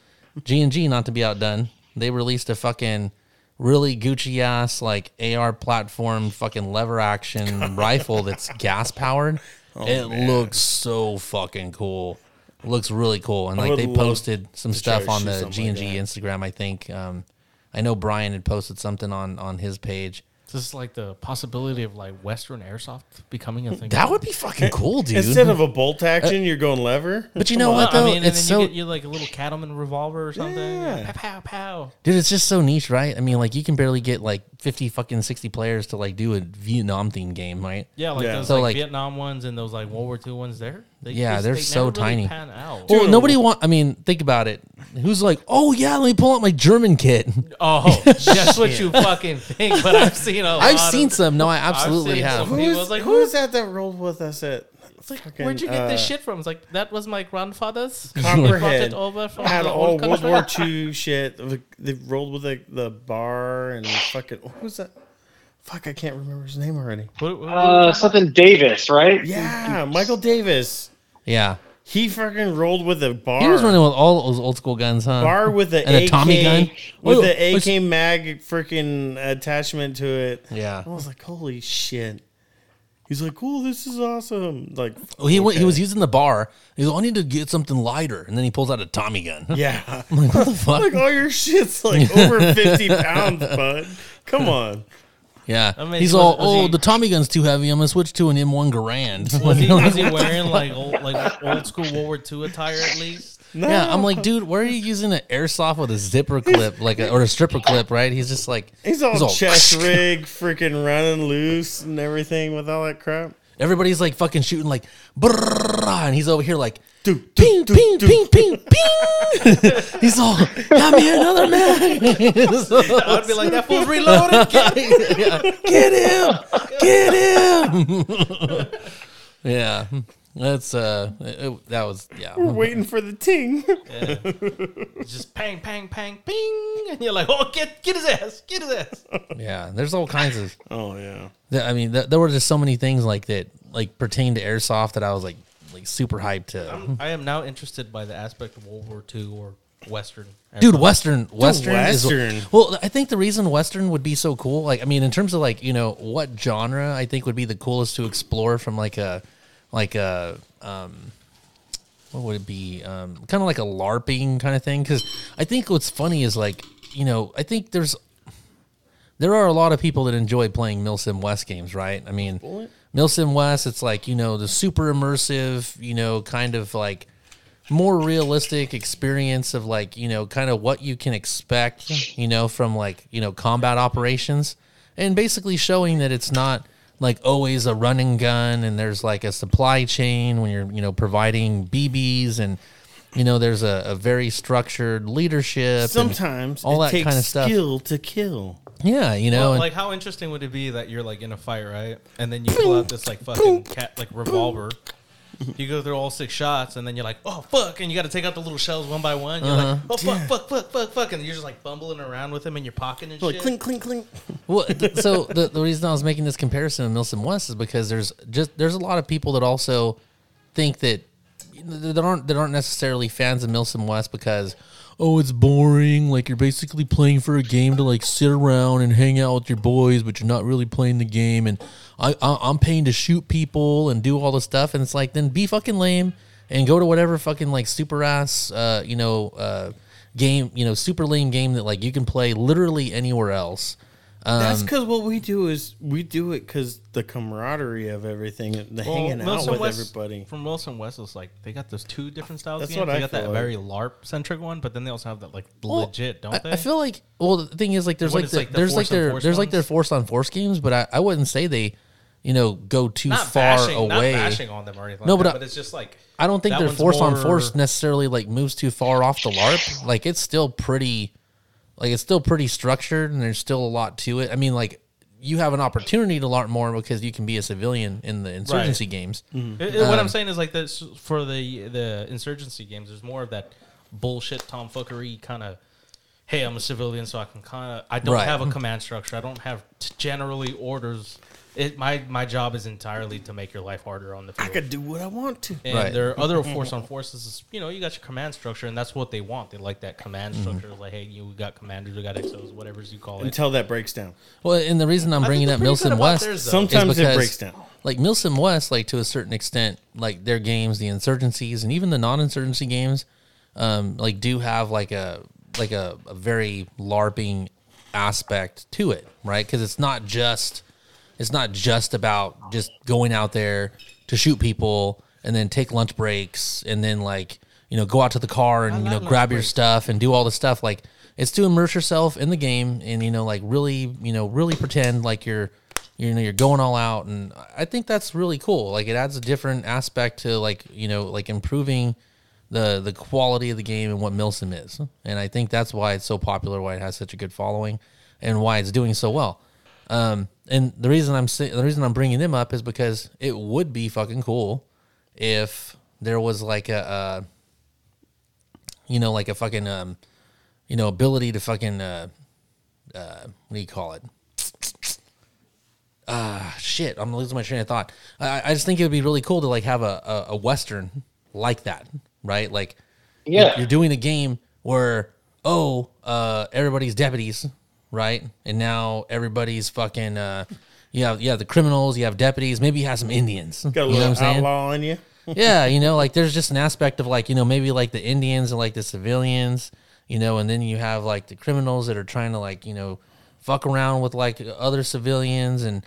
S1: G and G, not to be outdone, they released a fucking really Gucci ass like AR platform fucking lever action rifle that's gas powered.
S3: Oh,
S1: it looks so fucking cool. looks really cool, and like they posted some stuff on the G and G Instagram. I think um, I know Brian had posted something on on his page.
S2: This is like the possibility of like Western airsoft becoming a thing.
S1: That would be fucking cool, dude.
S3: Instead of a bolt action, uh, you're going lever.
S1: but you know what though?
S2: I mean, and
S1: it's
S2: then
S1: so
S2: you get you like a little cattleman revolver or something.
S3: Yeah.
S2: Pow pow pow.
S1: Dude, it's just so niche, right? I mean, like you can barely get like fifty fucking sixty players to like do a Vietnam themed game, right?
S2: Yeah, like
S3: Yeah.
S2: those
S1: So,
S2: like,
S1: like-
S2: Vietnam ones and those like World War II ones. There, they
S1: Yeah,
S2: just-
S1: they're
S2: they
S1: so
S2: never really
S1: tiny. Well,
S3: Dude,
S1: nobody want. I mean, think about it. Who's like, oh yeah, let me pull out my German kit.
S2: Oh, that's what you fucking think. But I've seen a lot.
S1: I've seen
S2: of,
S1: some. No, I absolutely have.
S2: some. Was
S3: Who's,
S2: like,
S3: who's that that rolled with us at?
S2: Like,
S3: fucking,
S2: where'd you get this
S3: uh,
S2: shit from? It's like that was my grandfather's. He
S3: Copperhead.
S2: brought it over from
S3: Had
S2: the
S3: all
S2: old
S3: World
S2: country.
S3: War II shit. They rolled with the, the bar and fucking. What was that? Fuck, I can't remember his name already.
S2: What- what-
S4: Uh, something Davis, right?
S3: Yeah, Michael Davis.
S1: Yeah,
S3: He fucking rolled with a bar.
S1: he was running with all those old school guns, huh?
S3: bar with the
S1: And a Tommy gun?
S3: with
S1: Whoa,
S3: the
S1: let's-
S3: AK mag freaking attachment to it.
S1: Yeah.
S3: I was like, holy shit. He's like, "Cool, this is awesome!" Like,
S1: Well, he went, he was using the bar. He's like, I need to get something lighter, and then he pulls out a Tommy gun.
S3: yeah.
S1: I'm like, what the fuck?
S3: like all your shit's like over fifty pounds, bud. Come on.
S1: Yeah,
S2: I mean,
S1: he's
S2: was-
S1: all,
S2: was
S1: oh,
S2: he-
S1: the Tommy gun's too heavy. I'm gonna switch to an M1 Garand.
S2: Was he, was he wearing like old, like old school World War II attire at least?
S1: Yeah, I'm like, dude, where are you using an airsoft with a zipper clip, like, a, or a stripper clip, right? He's just like,
S3: He's all, chest rig, freaking running loose and everything with all that crap.
S1: everybody's like fucking shooting like, and he's over here like,
S3: Do,
S1: ping, ping, ping, ping, ping. he's all, got me another mag.
S2: I'd be like, that fool's reloading.
S1: Get him, get him. yeah, that's uh, it- that was yeah.
S3: We're waiting for the ting.
S2: It's just pang, pang, pang, ping, and you're like, oh, get get his ass, get his ass.
S1: Yeah, there's all kinds of.
S3: oh yeah.
S1: I mean, th- there were just so many things like that, like pertain to airsoft that I was like, like super hyped to.
S2: I am now interested by the aspect of World War II or Western.
S1: Dude, Western, Western,
S3: Western.
S1: is well. I think the reason Western would be so cool, like, I mean, in terms of like, you know, what genre I think would be the coolest to explore from like a, like a, um, what would it be? Um, kind of like a LARPing kind of thing. Because I think what's funny is like, you know, I think there's, there are a lot of people that enjoy playing Milsim West games, right? I mean, Milsim West, it's like you know the super immersive, you know, kind of like more realistic experience of like you know kind of what you can expect you know from like you know combat operations and basically showing that it's not like always a running gun and there's like a supply chain when you're you know providing bb's and you know there's a, a very structured leadership
S3: Sometimes
S1: all
S3: it
S1: that
S3: takes
S1: kind of stuff
S3: skill to kill.
S1: Yeah you know
S2: Well,
S1: and-
S2: like how interesting would it be that you're like in a fight, right? And then you pull out this like fucking cat like revolver. You go through all six shots, and then you're like, "Oh fuck!" And you got to take out the little shells one by one. You're like, uh-huh. "Oh fuck, fuck, fuck, fuck, fuck!" And you're just like bumbling around with them in your pocket and
S3: Like
S2: shit.
S3: clink, clink, clink.
S1: Well, th- so the, the reason I was making this comparison to Milsim West is because there's just there's a lot of people that also think that that aren't that aren't necessarily fans of Milsim West because oh it's boring. Like you're basically playing for a game to like sit around and hang out with your boys but you're not really playing the game. And I, I I'm paying to shoot people and do all the stuff. And it's like then be fucking lame and go to whatever fucking like super ass uh you know uh game you know super lame game that like you can play literally anywhere else. Um,
S3: That's because what we do is we do it because the camaraderie of everything, the
S2: Well,
S3: hanging out with
S2: West-
S3: everybody.
S2: From Milsim West is like they got those two different styles.
S3: That's
S2: games.
S3: what
S2: they
S3: I
S2: got that
S3: feel
S2: very LARP centric one, but then they also have that like
S1: Well,
S2: legit, don't
S1: I,
S2: they?
S1: I feel like well the thing is like there's
S2: What
S1: like, the,
S2: like, the
S1: there's like their
S2: force
S1: there's like their
S2: ones?
S1: force on force games, but I, I wouldn't say they you know go too
S2: not
S1: far
S2: bashing,
S1: away.
S2: Not bashing on them or anything.
S1: No,
S2: like
S1: but
S2: that,
S1: I-
S2: but it's just like
S1: I don't think
S2: that
S1: their
S2: one's
S1: force on force necessarily like moves too far off the LARP. like it's still pretty like it's still pretty structured and there's still a lot to it. I mean like you have an opportunity to learn more because you can be a civilian in the insurgency games.
S2: It- it- what
S1: Um,
S2: I'm saying is like this for the the insurgency games. There's more of that bullshit tomfuckery kind of. Hey, I'm a civilian, so I can kind of. I don't
S1: Right.
S2: have a command structure. I don't have t- generally orders. It my my job is entirely to make your life harder on the field.
S3: I could do what I want to.
S2: And
S1: Right.
S2: there are other force on forces. is, You know, you got your command structure, and that's what they want. They like that command
S1: Mm-hmm.
S2: structure. Like, hey, you we got commanders, we got XOs, whatever you call it.
S3: Until that breaks down.
S1: Well, and the reason I'm
S2: I
S1: bringing
S2: they're
S1: up
S2: pretty good
S1: Milsim
S2: about
S1: West
S2: theirs, though.
S3: Sometimes it
S1: because,
S3: breaks down.
S1: Like Milsim West, like to a certain extent, like their games, the insurgencies, and even the non-insurgency games, um, like do have like a like a, a very larping aspect to it, right? Because it's not just it's not just about just going out there to shoot people and then take lunch breaks and then like you know go out to the car and you know grab your stuff and do all the stuff. Like it's to immerse yourself in the game and you know like really you know really pretend like you're you know you're going all out. And i think that's really cool. Like it adds a different aspect to like you know like improving the the quality of the game and what milsim is. And i think that's why it's so popular why it has such a good following and why it's doing so well um, and the reason I'm the reason I'm bringing them up is because it would be fucking cool if there was like a, uh, you know, like a fucking, um, you know, ability to fucking, uh, uh, what do you call it? Ah, shit! I'm losing my train of thought. I, I just think it would be really cool to like have a, a, a western like that, right? Like,
S4: Yeah.
S1: you're doing a game where oh uh everybody's deputies right and now everybody's fucking uh you have you have the criminals you have deputies maybe you have some indians
S3: Got a
S1: you know what i'm
S3: little
S1: saying
S3: outlaw in you.
S1: yeah you know like there's just an aspect of like you know maybe like the indians and like the civilians you know and then you have like the criminals that are trying to like you know fuck around with like other civilians, and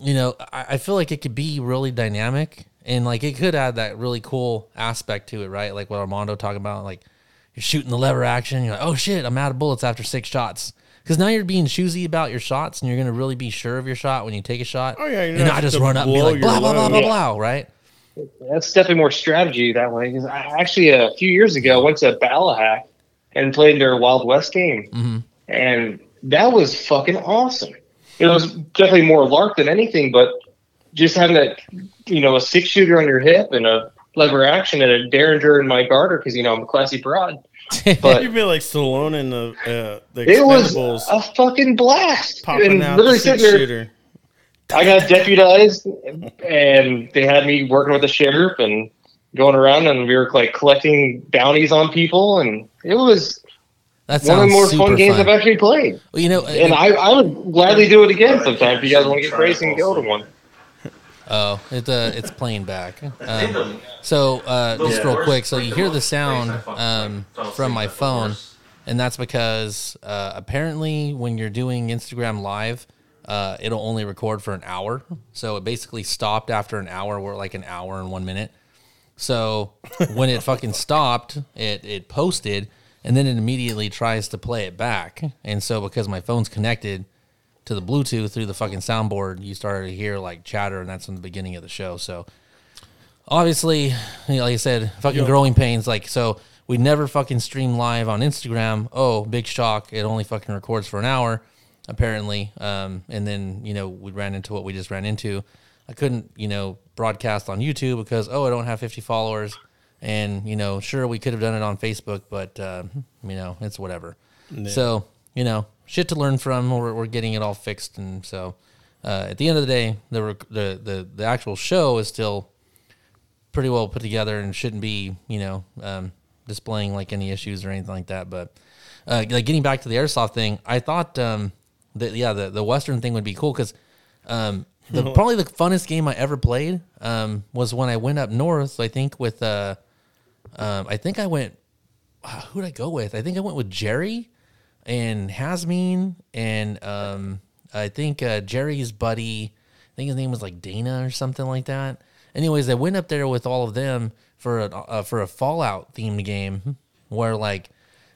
S1: you know, I, I feel like it could be really dynamic and like it could add that really cool aspect to it, right? Like what Armando talking about, like you're shooting the lever action, you're like, oh shit, I'm out of bullets after six shots. Because now you're being choosy about your shots, and you're gonna really be sure of your shot when you take a shot.
S3: Oh, yeah, you're
S1: and
S3: not
S1: not just
S3: to
S1: run up and be like blah
S3: your
S1: blah blah blah
S4: Yeah.
S1: blah, right?
S4: That's definitely more strategy that way. Because I actually a few years ago went to Ballahack and played their Wild West game,
S1: Mm-hmm.
S4: and that was fucking awesome. It was definitely more lark than anything, but just having that, you know, a six shooter on your hip and a lever action and a derringer in my garter because you know I'm a classy broad. But
S3: You'd be like Stallone in the uh, the
S4: it was
S3: Expendables,
S4: a fucking blast.
S3: popping out the six
S4: sitting there,
S3: shooter.
S4: I got deputized, and they had me working with the sheriff and going around, and we were like collecting bounties on people, and it was
S1: That
S4: one of
S1: sounds
S4: the more
S1: super
S4: fun games. I've actually played.
S1: Well, you know,
S4: And I, I would gladly do it again sometime if you guys want to get crazy and go to one.
S1: Oh, it's uh, it's playing back. Um, so uh, just real quick, so you hear the sound um, from my phone, and that's because uh, apparently when you're doing Instagram Live, uh, it'll only record for an hour. So it basically stopped after an hour. We're like an hour and one minute. So when it fucking stopped, it it posted, and then it immediately tries to play it back. And so because my phone's connected to the Bluetooth through the fucking soundboard, you started to hear like chatter, and that's in the beginning of the show. So obviously, you know, like I said, fucking growing pains. Like so, we never fucking stream live on Instagram. Oh, big shock! It only fucking records for an hour, apparently. Um, and then you know we ran into what we just ran into. I couldn't, you know, broadcast on YouTube because oh, I don't have 50 followers. And you know, sure, we could have done it on Facebook, but uh, you know, it's whatever. So you know, shit to learn from. We're, we're getting it all fixed, and so uh, at the end of the day, the, rec- the the the actual show is still pretty well put together and shouldn't be you know um, displaying like any issues or anything like that. But uh, like getting back to the airsoft thing, I thought um, that yeah the the western thing would be cool because um, the probably the funnest game I ever played um, was when I went up north. I think with uh, um, I think I went who did I go with? I think I went with Jerry and Hasmin and um, I think uh, Jerry's buddy. I think his name was like Dana or something like that. Anyways, I went up there with all of them for a uh, for a Fallout themed game where like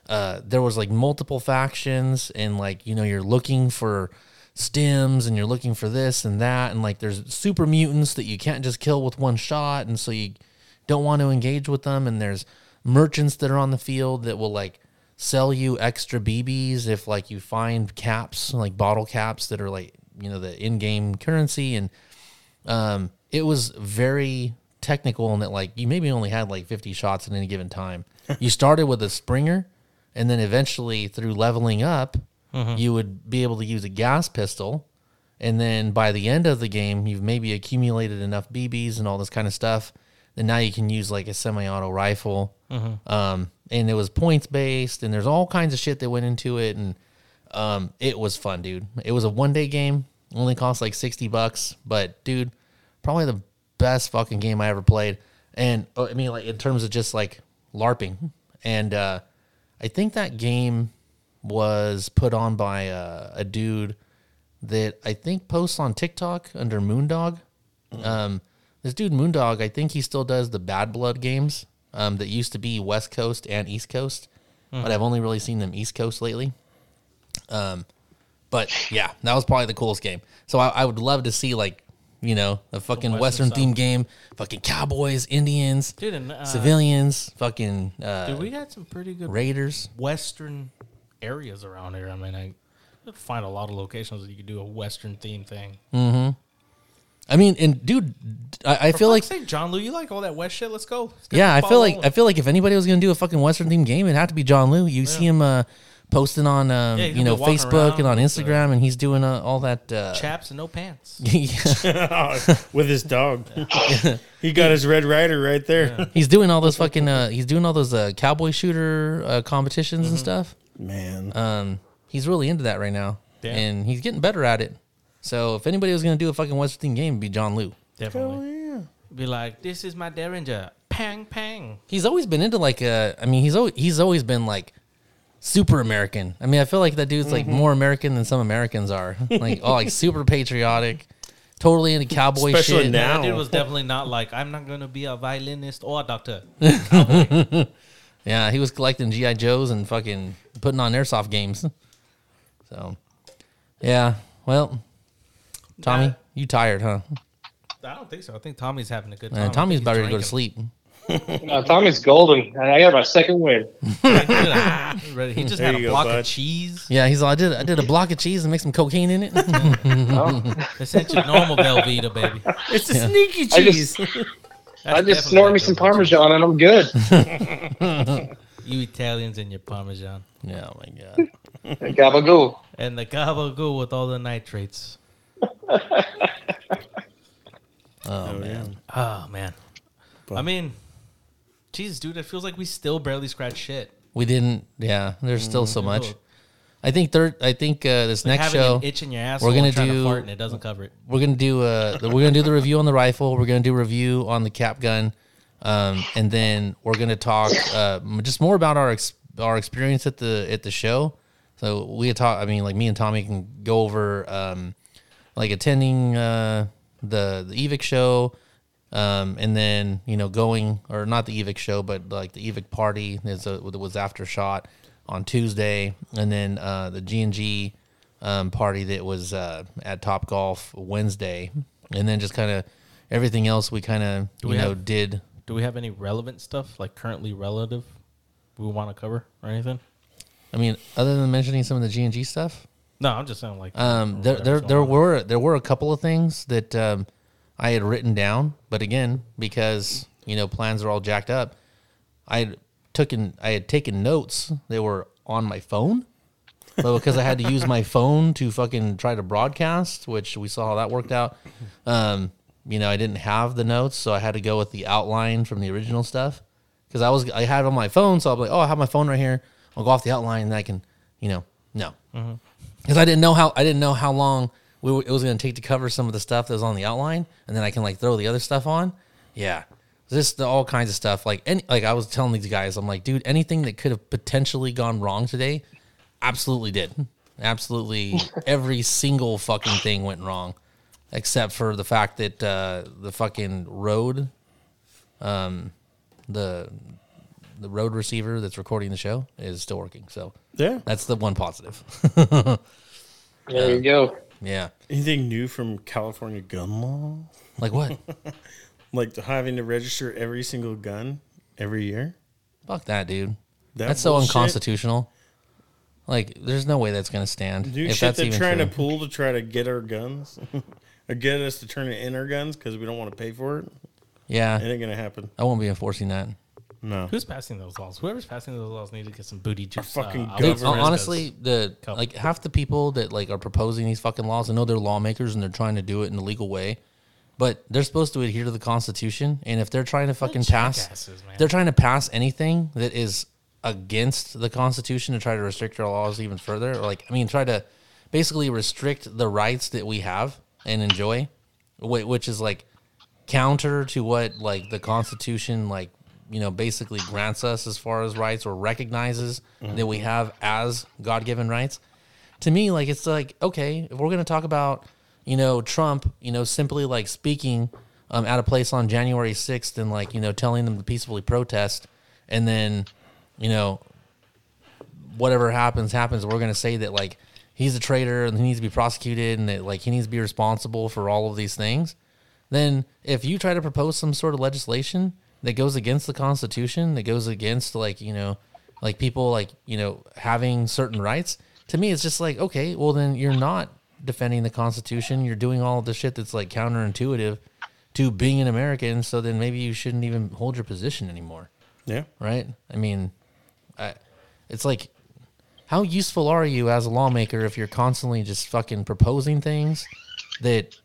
S1: uh, there was like multiple factions and like you know you're looking for stems and you're looking for this and that and like there's super mutants that you can't just kill with one shot and so you don't want to engage with them and there's merchants that are on the field that will like sell you extra BBs if like you find caps like bottle caps that are like you know the in-game currency. And um it was very technical in that like you maybe only had like 50 shots at any given time. You started with a springer and then eventually through leveling up you would be able to use a gas pistol. And then by the end of the game you've maybe accumulated enough bb's and all this kind of stuff and now you can use like a semi-auto rifle. Um, and it was points based and there's all kinds of shit that went into it and um, it was fun dude. It was a one day game only cost like 60 bucks but dude probably the best fucking game i ever played. And oh, i mean like in terms of just like larping. And uh, i think that game was put on by uh, a dude that I think posts on TikTok under Moondog. Um, this dude Moondog, I think he still does the Bad Blood games um, that used to be West Coast and East Coast, but I've only really seen them East Coast lately. Um, but yeah, that was probably the coolest game. So I, I would love to see like you know a fucking
S2: Western
S1: Western themed game, fucking cowboys, Indians,
S2: Dude, and, uh,
S1: civilians, fucking uh,
S2: Dude, we had some pretty good
S1: Raiders.
S2: western areas around here. I mean, I find a lot of locations that you could do a western theme thing.
S1: I mean, and dude, I, I feel like
S2: say John Liu, you like all that west shit? Let's go. Let's
S1: Yeah, I feel like
S2: rolling.
S1: I feel like if anybody was gonna do a fucking Western themed game, it'd have to be John Liu. You see him uh, posting on um,
S2: Yeah,
S1: you know
S2: gonna be walking
S1: Facebook and on
S2: around with,
S1: Instagram, and he's doing uh, all that. Uh,
S2: chaps and no pants.
S3: with his dog. he got his Red Ryder right there.
S1: he's doing all those fucking. Uh, he's doing all those uh, cowboy shooter uh, competitions
S2: Mm-hmm.
S1: and stuff.
S3: Man,
S1: Um, he's really into that right now,
S2: Yeah.
S1: and he's getting better at it. So if anybody was gonna do a fucking Western themed game, it'd be John Liu.
S2: Definitely. Be like, this is my derringer. Pang, pang.
S1: He's always been into like uh I mean he's always he's always been like super American. I mean, I feel like that dude's like
S3: Mm-hmm.
S1: more American than some Americans are. Like, oh, like super patriotic, totally into cowboy
S3: Especially
S1: shit.
S3: now.
S2: That dude was definitely not like I'm not gonna be a violinist or a doctor.
S1: Yeah, he was collecting GI Joes and fucking putting on airsoft games. So, yeah. Well, Tommy,
S2: Yeah.
S1: you tired, huh?
S2: I don't think so. I think Tommy's having a good time.
S1: Man, Tommy's about
S2: he's
S1: ready to go to sleep.
S4: No, Tommy's golden. and I got my second win.
S2: He's ready. He just
S3: There
S2: had a
S3: you go,
S2: block
S3: bud.
S2: of cheese.
S1: Yeah, he's all, I did I did a block of cheese and make some cocaine in it.
S4: Oh,
S2: This ain't your normal Velveeta, baby.
S3: It's a sneaky
S4: I
S3: cheese.
S4: just,
S2: That's
S4: I just
S2: definitely
S4: snort me
S2: like
S4: some
S2: Velveeta.
S4: Parmesan and I'm good.
S2: You Italians and your Parmesan.
S1: yeah, oh my god.
S4: Gabagool.
S2: And the gabagool with all the nitrates.
S1: Oh man.
S2: Oh, man. I mean, Jesus, dude, it feels like we still barely scratch shit.
S1: We didn't. Yeah, there's still so much. I think third. I think uh, this
S2: Like
S1: next
S2: having
S1: show
S2: an itch in your ass.
S1: we're gonna do-
S2: fart and it doesn't cover it.
S1: we're gonna do uh we're gonna do the review on the rifle. We're gonna do review on the cap gun, um, and then we're gonna talk uh just more about our ex- our experience at the at the show. So we had talk. I mean, like me and Tommy can go over um like attending uh the the Evike show. Um, and then you know going or not the Evike show, but like the Evike party is a, was after shot on Tuesday, and then uh, the G and G um, party that was uh, at Top Golf Wednesday, and then just kind of everything else we kind of you
S2: we
S1: know
S2: have-
S1: did.
S2: Do we have any relevant stuff, like currently relative, we want to cover or anything?
S1: I mean, other than mentioning some of the G and G stuff,
S2: No, I'm just saying, like,
S1: um, there there there were there were a couple of things that um, I had written down, but again, because you know plans are all jacked up, I had taken I had taken notes They were on my phone, but because I had to use my phone to fucking try to broadcast, which we saw how that worked out. Um, you know, I didn't have the notes, so I had to go with the outline from the original stuff because I was I had it on my phone, so I'm like, oh, I have my phone right here. I'll go off the outline, and I can, you know, no, because I didn't know how I didn't know how long we were, it was going to take to cover some of the stuff that was on the outline, and then I can like throw the other stuff on. Yeah, just the, all kinds of stuff. Like any, like I was telling these guys, I'm like, dude, anything that could have potentially gone wrong today, absolutely did. Absolutely, every single fucking thing went wrong, except for the fact that uh, the fucking road, um, the the road receiver that's recording the show is still working. So
S3: Yeah.
S1: that's the one positive.
S4: There you go.
S1: yeah.
S3: Anything new from California gun law?
S1: Like what?
S3: Like having to register every single gun every year?
S1: Fuck that, dude.
S3: That
S1: that's so
S3: bullshit?
S1: unconstitutional. Like, there's no way that's gonna stand.
S3: Dude,
S1: if
S3: shit
S1: that's
S3: they're
S1: even
S3: trying
S1: true.
S3: to pull to try to get our guns. or get us to turn it in our guns because we don't want to pay for it.
S1: Yeah, it
S3: ain't going to happen.
S1: I won't be enforcing that.
S3: No.
S2: Who's passing those laws? Whoever's passing those laws need to get some booty juice.
S3: fucking
S2: out
S1: Dude,
S3: government.
S2: Frescas.
S1: Uh, honestly, the
S2: Couple.
S1: like half the people that like are proposing these fucking laws, I know they're lawmakers and they're trying to do it in a legal way, but they're supposed to adhere to the Constitution. And if they're trying to fucking pass,
S2: jackasses, man.
S1: they're trying to pass anything that is against the Constitution to try to restrict our laws even further, or like I mean, try to basically restrict the rights that we have and enjoy, whi- which is like counter to what like the Constitution like you know basically grants us as far as rights or recognizes that we have as God-given rights. To me, like it's like okay, if we're gonna talk about you know Trump, you know simply like speaking um, at a place on January sixth and like you know telling them to peacefully protest, and then you know whatever happens happens. We're going to say that like he's a traitor and he needs to be prosecuted and that like he needs to be responsible for all of these things. Then if you try to propose some sort of legislation that goes against the constitution that goes against like you know like people like you know having certain rights to me it's just like okay well then you're not defending the constitution you're doing all the shit that's like counterintuitive to being an american so then maybe you shouldn't even hold your position anymore
S3: Yeah.
S1: right? I mean, I, it's like, how useful are you as a lawmaker if you're constantly just fucking proposing things that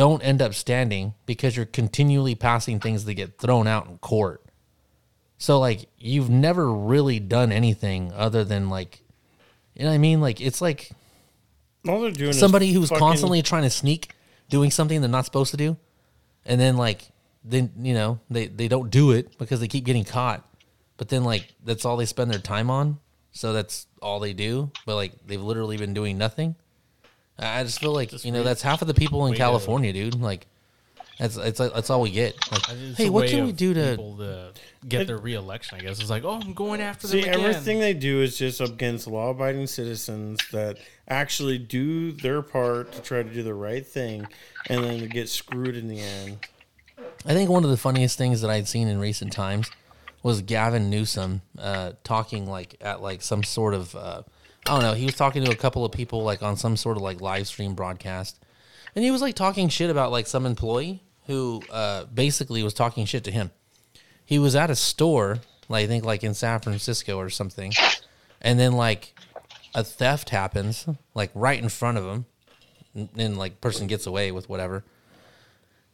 S1: don't end up standing because you're continually passing things that get thrown out in court? So, like, you've never really done anything other than, like, you know what I mean? Like, it's like
S3: All they're doing
S1: somebody who's
S3: fucking-
S1: constantly trying to sneak doing something they're not supposed to do and then like then you know they they don't do it because they keep getting caught but then like that's all they spend their time on so that's all they do. But like they've literally been doing nothing. I I just feel like you know that's half of the people in
S2: way to-
S1: California, dude. Like that's it's like that's all we get. Like,
S2: It's
S1: hey,
S2: a
S1: what
S2: way
S1: can we
S2: of
S1: do to?
S2: people to get their reelection? I guess it's like, oh, I'm going after
S3: See,
S2: them again.
S3: everything they do is just against law-abiding citizens that actually do their part to try to do the right thing, and then get screwed in the end.
S1: I think one of the funniest things that I'd seen in recent times was Gavin Newsom uh, talking like at like some sort of uh, I don't know. He was talking to a couple of people like on some sort of like live stream broadcast, and he was like talking shit about like some employee who uh, basically was talking shit to him. He was at a store, like I think like in San Francisco or something, and then like a theft happens like right in front of him, and, and like person gets away with whatever.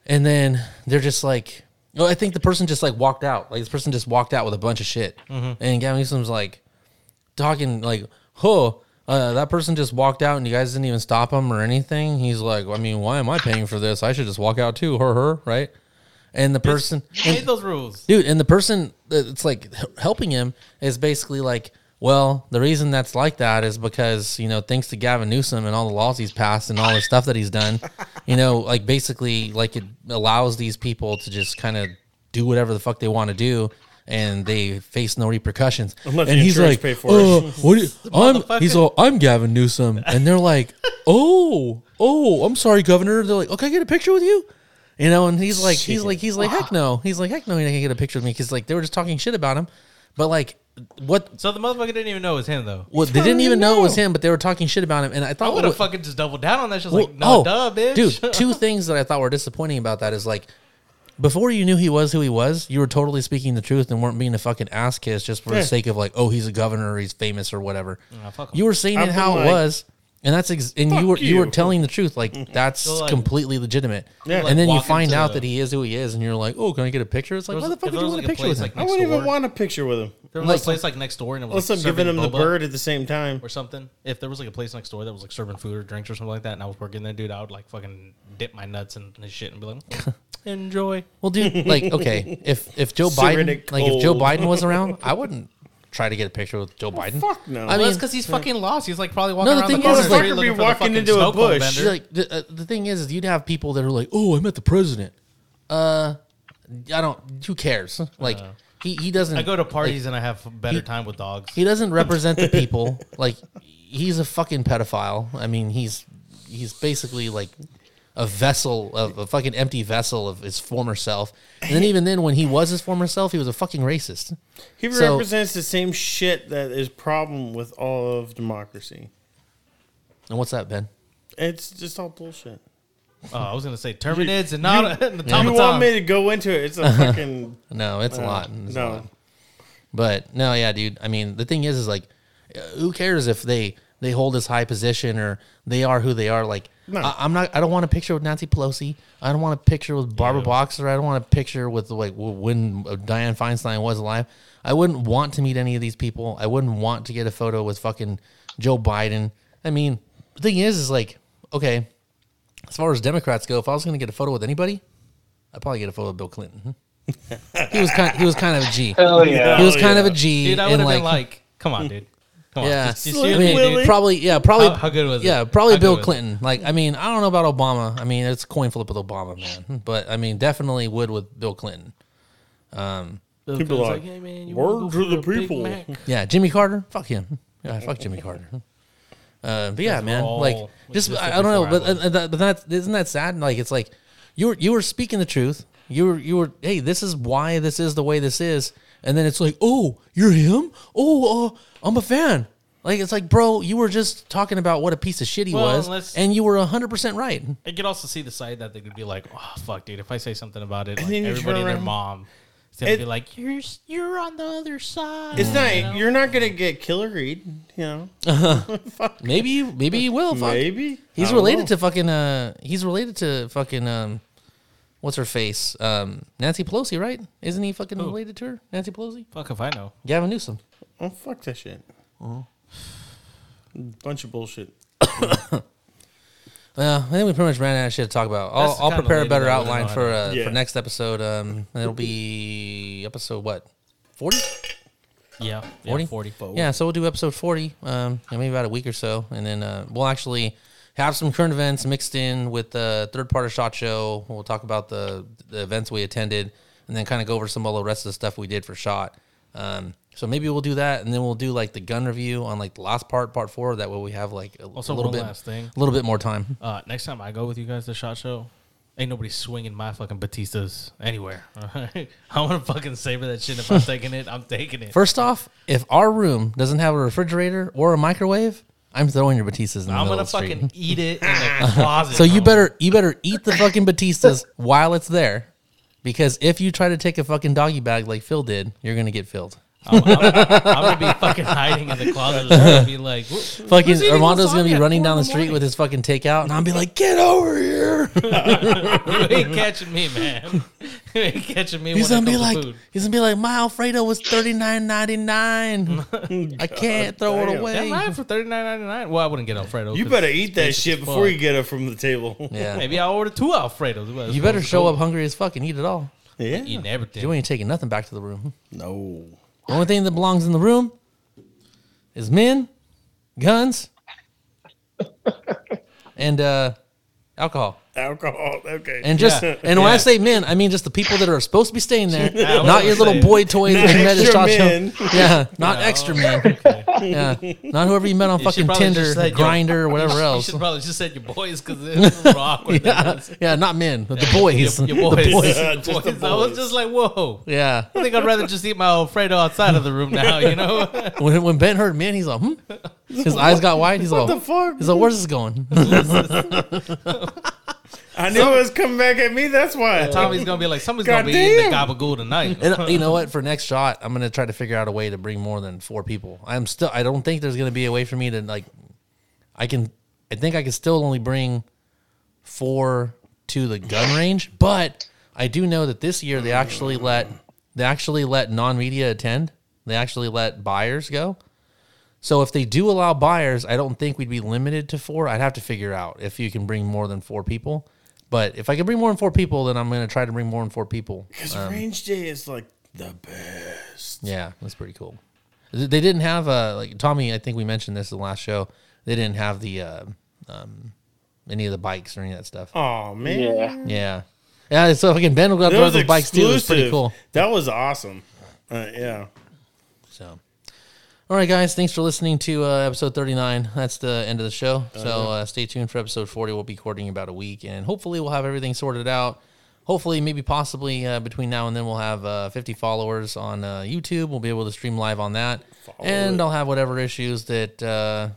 S1: And then they're just like, well, I think the person just like walked out. Like this person just walked out with a bunch of shit. And Gavin Newsom's like talking like, "Huh, uh, that person just walked out, and you guys didn't even stop him or anything." He's like, "I mean, why am I paying for this? I should just walk out too." Her, her, right? And the person,
S2: made those rules?
S1: dude and the person that's like helping him is basically like well the reason that's like that is because you know thanks to gavin newsom and all the laws he's passed and all the stuff that he's done you know like basically like it allows these people to just kind of do whatever the fuck they want to do and they face no repercussions
S3: Unless
S1: and
S3: the
S1: he's like
S3: pay for
S1: oh,
S3: it."
S1: what you, I'm, he's all i'm gavin newsom and they're like oh oh i'm sorry governor they're like okay I get a picture with you you know, and he's like, he's like, he's like, heck no. He's like, heck no, he can't get a picture with me because like they were just talking shit about him. But like, what?
S2: So the motherfucker didn't even know it was him though.
S1: Well, they didn't even know it was him, but they were talking shit about him. And I
S2: I
S1: thought,
S2: would have
S1: what-
S2: fucking just doubled down on that. Just
S1: well,
S2: like, no, oh, duh, bitch.
S1: dude. Two things that I thought were disappointing about that is like, before you knew he was who he was, you were totally speaking the truth and weren't being a fucking ass kiss just for
S3: Yeah.
S1: the sake of like, oh, he's a governor, or he's famous or whatever.
S2: Nah, fuck 'em.
S1: You were saying
S3: I've
S1: it how
S3: been
S1: it was. And that's ex- and you were you. were telling the truth like that's
S2: So, like-
S1: completely legitimate.
S3: Yeah.
S1: and then you find out
S2: the-
S1: that he is who he is, and you're like, oh, can I get a picture? It's like, why the fuck
S2: if
S1: would you
S2: was,
S1: want a
S2: like, a
S1: picture with him?
S2: like,
S3: I wouldn't even want a picture with him.
S2: There was
S1: Like
S2: like a place like next door and it was
S3: Unless
S2: like
S3: I'm giving him the bird at the same time.
S2: or something. If there was like a place next door that was like serving food or drinks or something like that, and I was working there, dude, I would like fucking dip my nuts in his shit and be like, mm. Enjoy.
S1: Well, dude, like, okay, if if Joe Biden,
S3: it
S1: like, if Joe
S3: cold.
S1: Biden was around, I wouldn't try to get a picture with Joe Biden.
S3: Fuck no.
S1: I
S2: I
S1: mean-
S2: mean, because he's fucking lost. He's like probably walking
S1: the
S2: around the
S1: thing
S2: corner
S1: is,
S2: of the
S1: like-
S2: street
S3: be
S2: looking for the
S3: walking
S2: fucking
S3: into a
S2: snow
S3: bush.
S2: vendor.
S1: Like the, uh, the thing is, is you'd have people that are like, "Oh, I met the president." Uh, I don't. Who cares? Like he he doesn't.
S2: I go to parties
S1: like,
S2: and I have better
S1: he-
S2: time with dogs.
S1: he doesn't represent the people. Like he's a fucking pedophile. I mean, he's he's basically like a vessel of a fucking empty vessel of his former self. And then even then, when he was his former self, he was a fucking racist.
S3: He
S1: So-
S3: represents the same shit that is problem with all of democracy.
S1: And what's that, Ben?
S3: It's just all bullshit.
S2: Oh, I was gonna say Terminids and not the
S3: You want
S2: automatons.
S3: me to go into it? It's a fucking
S1: No, it's a lot. It's a lot.
S3: no.
S1: But no, yeah, dude. I mean, the thing is, is like, who cares if they they hold this high position or they are who they are? Like,
S3: No.
S1: I, I'm not. I don't want a picture with Nancy Pelosi. I don't want a picture with Barbara Boxer. I don't want a picture with like when uh, Diane Feinstein was alive. I wouldn't want to meet any of these people. I wouldn't want to get a photo with fucking Joe Biden. I mean, the thing is, is like, okay, as far as Democrats go, if I was going to get a photo with anybody, I'd probably get a photo with Bill Clinton. he was kind. He was kind of a G.
S4: Hell yeah.
S1: He was kind of a G.
S2: Dude, I would have
S1: like,
S2: been like, come on, dude. Come on.
S1: yeah,
S2: Just, just
S3: Slim
S1: I
S2: shoot
S1: mean,
S3: Willy.
S1: probably, yeah, probably.
S2: How- how good was it?
S1: Yeah, probably
S2: How good
S1: Bill
S2: was it?
S1: Clinton. Like, I mean, I don't know about Obama. I mean, it's a coin flip with Obama, man. But I mean, definitely would with Bill Clinton.
S2: Bill
S3: People
S2: Clinton's
S3: like,
S2: hey, man, you
S3: "Word
S2: wanna go
S3: to
S2: for
S3: the
S2: a Big
S3: people."
S2: Mac?"
S1: Yeah, Jimmy Carter. Fuck him. Yeah, fuck Jimmy Carter. Uh, but yeah, man.
S2: all
S1: Like, just I, I don't know,
S2: before
S1: but
S2: I was.
S1: uh, that, but that isn't that sad. Like, it's like you were you were speaking the truth. You were you were. Hey, this is why this is the way this is. And then it's like, oh, you're him. Oh, uh, I'm a fan. Like it's like, bro, you were just talking about what a piece of shit he
S2: Well,
S1: was,
S2: unless-
S1: and you were hundred percent right.
S2: I could also see the side that they could be like, oh fuck, dude, if I say something about it, like,
S3: then you
S2: everybody
S3: turn
S2: and their
S3: around-
S2: mom is gonna
S3: It-
S2: be like, you're you're on the other side.
S3: It's not.
S2: you know?
S3: You're not gonna get Killer Reed. You know.
S1: Maybe, maybe he will. Fuck.
S3: Maybe
S1: He's related
S3: know.
S1: to fucking. Uh, he's related to fucking. Um, what's her face? Um, Nancy Pelosi, right? Isn't he fucking related to her? Nancy Pelosi,
S2: Fuck if I know.
S1: Gavin Newsom.
S3: Oh fuck that shit. Bunch of bullshit.
S1: Well, I think we pretty much ran out of shit to talk about. I'll,
S2: That's
S1: I'll
S2: kind of
S1: prepare a
S2: lady
S1: better
S2: that wouldn't
S1: outline for uh,
S3: Yeah.
S1: for next episode. Um, it'll be episode what forty.
S2: Yeah,
S1: 40?
S2: 40. 40.
S1: Yeah, so we'll do episode 40, um, yeah, maybe about a week or so. And then uh, we'll actually have some current events mixed in with the third part of SHOT Show. We'll talk about the, the events we attended and then kind of go over some of the rest of the stuff we did for SHOT. Um, so maybe we'll do that, and then we'll do like the gun review on like the last part, part four. That way we have like a,
S2: Also,
S1: a little bit,
S2: last thing.
S1: a little bit more time.
S2: Uh, next time I go with you guys to Shot Show, ain't nobody swinging my fucking Battista's anywhere. I want to fucking savor that shit. If I'm taking it, I'm taking it.
S1: First off, if our room doesn't have a refrigerator or a microwave, I'm throwing your Battista's in the
S2: I'm
S1: middle
S2: gonna
S1: of the street.
S2: fucking eat it in the closet.
S1: So you
S2: bro.
S1: better you better eat the fucking Battista's while it's there, because if you try to take a fucking doggy bag like Phil did, you're gonna get filled.
S2: I'm, I'm- I'm gonna be fucking hiding in the closet and be like,
S1: Fucking Armando's gonna be running down the street
S2: morning?"
S1: with his fucking takeout, and I'll be like, "Get over here!"
S2: You ain't catching me, man. You ain't catching me.
S1: He's gonna be like,
S2: food.
S1: he's gonna be like, "My Alfredo was thirty nine ninety nine. I can't throw it
S3: damn.
S1: away."
S2: Damn right for thirty nine ninety nine. Well, I wouldn't get Alfredo.
S3: You better eat that shit before
S2: fuck.
S3: you get up from the table.
S1: Yeah,
S2: Maybe I'll order two Alfredos. Well,
S1: you better show
S2: cool.
S1: up hungry as fuck and eat it all.
S3: Yeah.
S2: eating everything.
S1: You ain't taking nothing back to the room.
S3: No.
S1: The only thing that belongs in the room is men, guns, and uh, alcohol.
S3: Alcohol. Okay.
S1: And just
S2: Yeah.
S1: and when I say men, I mean just the people that are supposed to be staying there,
S2: I
S1: not your little
S2: say.
S1: boy toy that
S3: Not
S1: you met at
S3: extra
S1: Shot
S3: men.
S1: Yeah, not
S2: No,
S1: extra men.
S2: okay.
S1: Yeah, not whoever you met on
S2: You
S1: fucking Tinder,
S2: just said your-
S1: Grindr, or whatever
S2: You
S1: else.
S2: should probably just said your boys because it's real awkward.
S1: Yeah, yeah, not men, but the boys.
S2: Your, your boys.
S1: The boys.
S3: Yeah, just the
S2: Boys. I was just like, whoa.
S1: Yeah.
S2: I think I'd rather just eat my Alfredo outside of the room now. You know.
S1: When when Ben heard men, he's like, hmm. His eyes got wide. He's like,
S3: the fuck?
S1: He's like, where's this going?
S3: I knew it was coming back at me. That's why.
S2: Tommy's gonna be like, somebody's gonna be eating the gabagool tonight.
S1: And uh, you know what? For next shot, I'm gonna try to figure out a way to bring more than four people. I'm still. I don't think there's gonna be a way for me to like. I can. I think I can still only bring four to the gun range, but I do know that this year they actually let they actually let non media attend. They actually let buyers go. So if they do allow buyers, I don't think we'd be limited to four. I'd have to figure out if you can bring more than four people. But if I can bring more than four people, then I'm going to try to bring more than four people.
S3: Because range day is like the best.
S1: Yeah, that's pretty cool. They didn't have uh like Tommy. I think we mentioned this in the last show. They didn't have the uh, um, any of the bikes or any of that stuff.
S3: Oh man.
S4: Yeah.
S1: Yeah, yeah. So fucking Ben will go
S3: That
S1: to
S3: was
S1: those bikes too. It was pretty cool.
S3: That was awesome. Uh, yeah.
S1: So, all right, guys. Thanks for listening to uh, episode thirty nine. That's the end of the show. So uh, stay tuned for episode forty. We'll be recording in about a week, and hopefully we'll have everything sorted out. Hopefully, maybe possibly uh, between now and then, we'll have uh, 50 followers on uh, YouTube. We'll be able to stream live on that. and
S3: it.
S1: I'll have whatever issues that, uh,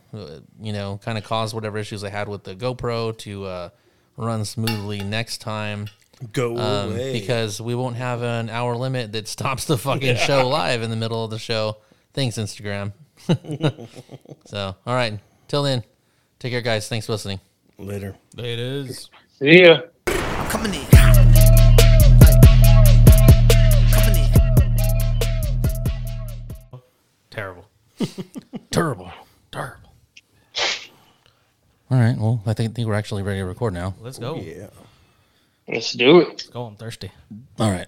S1: you know, kind of caused whatever issues I had with the GoPro to uh, run smoothly next time.
S3: Go
S1: Um,
S3: away.
S1: because we won't have an hour limit that stops the fucking show live in the middle of the show. Thanks, Instagram. so, all right. Till then, take care, guys. Thanks for listening.
S3: later.
S2: It is.
S4: See ya.
S5: Coming in. Coming in.
S2: Terrible.
S1: Terrible. Terrible. All right. Well, I think, think we're actually ready to record now.
S2: Let's go.
S3: Oh, yeah.
S4: Let's do it.
S2: Let's go. I'm thirsty.
S1: All right.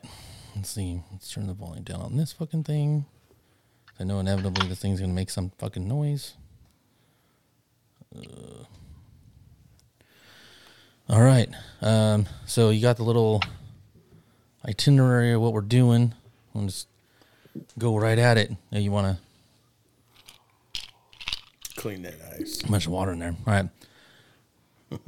S1: Let's see. Let's turn the volume down on this fucking thing. I know inevitably this thing's going to make some fucking noise. Uh, all right. Um, so you got the little itinerary of what we're doing. We'll just go right at it. Now you want to
S3: Clean that ice.
S1: much water in there. All right.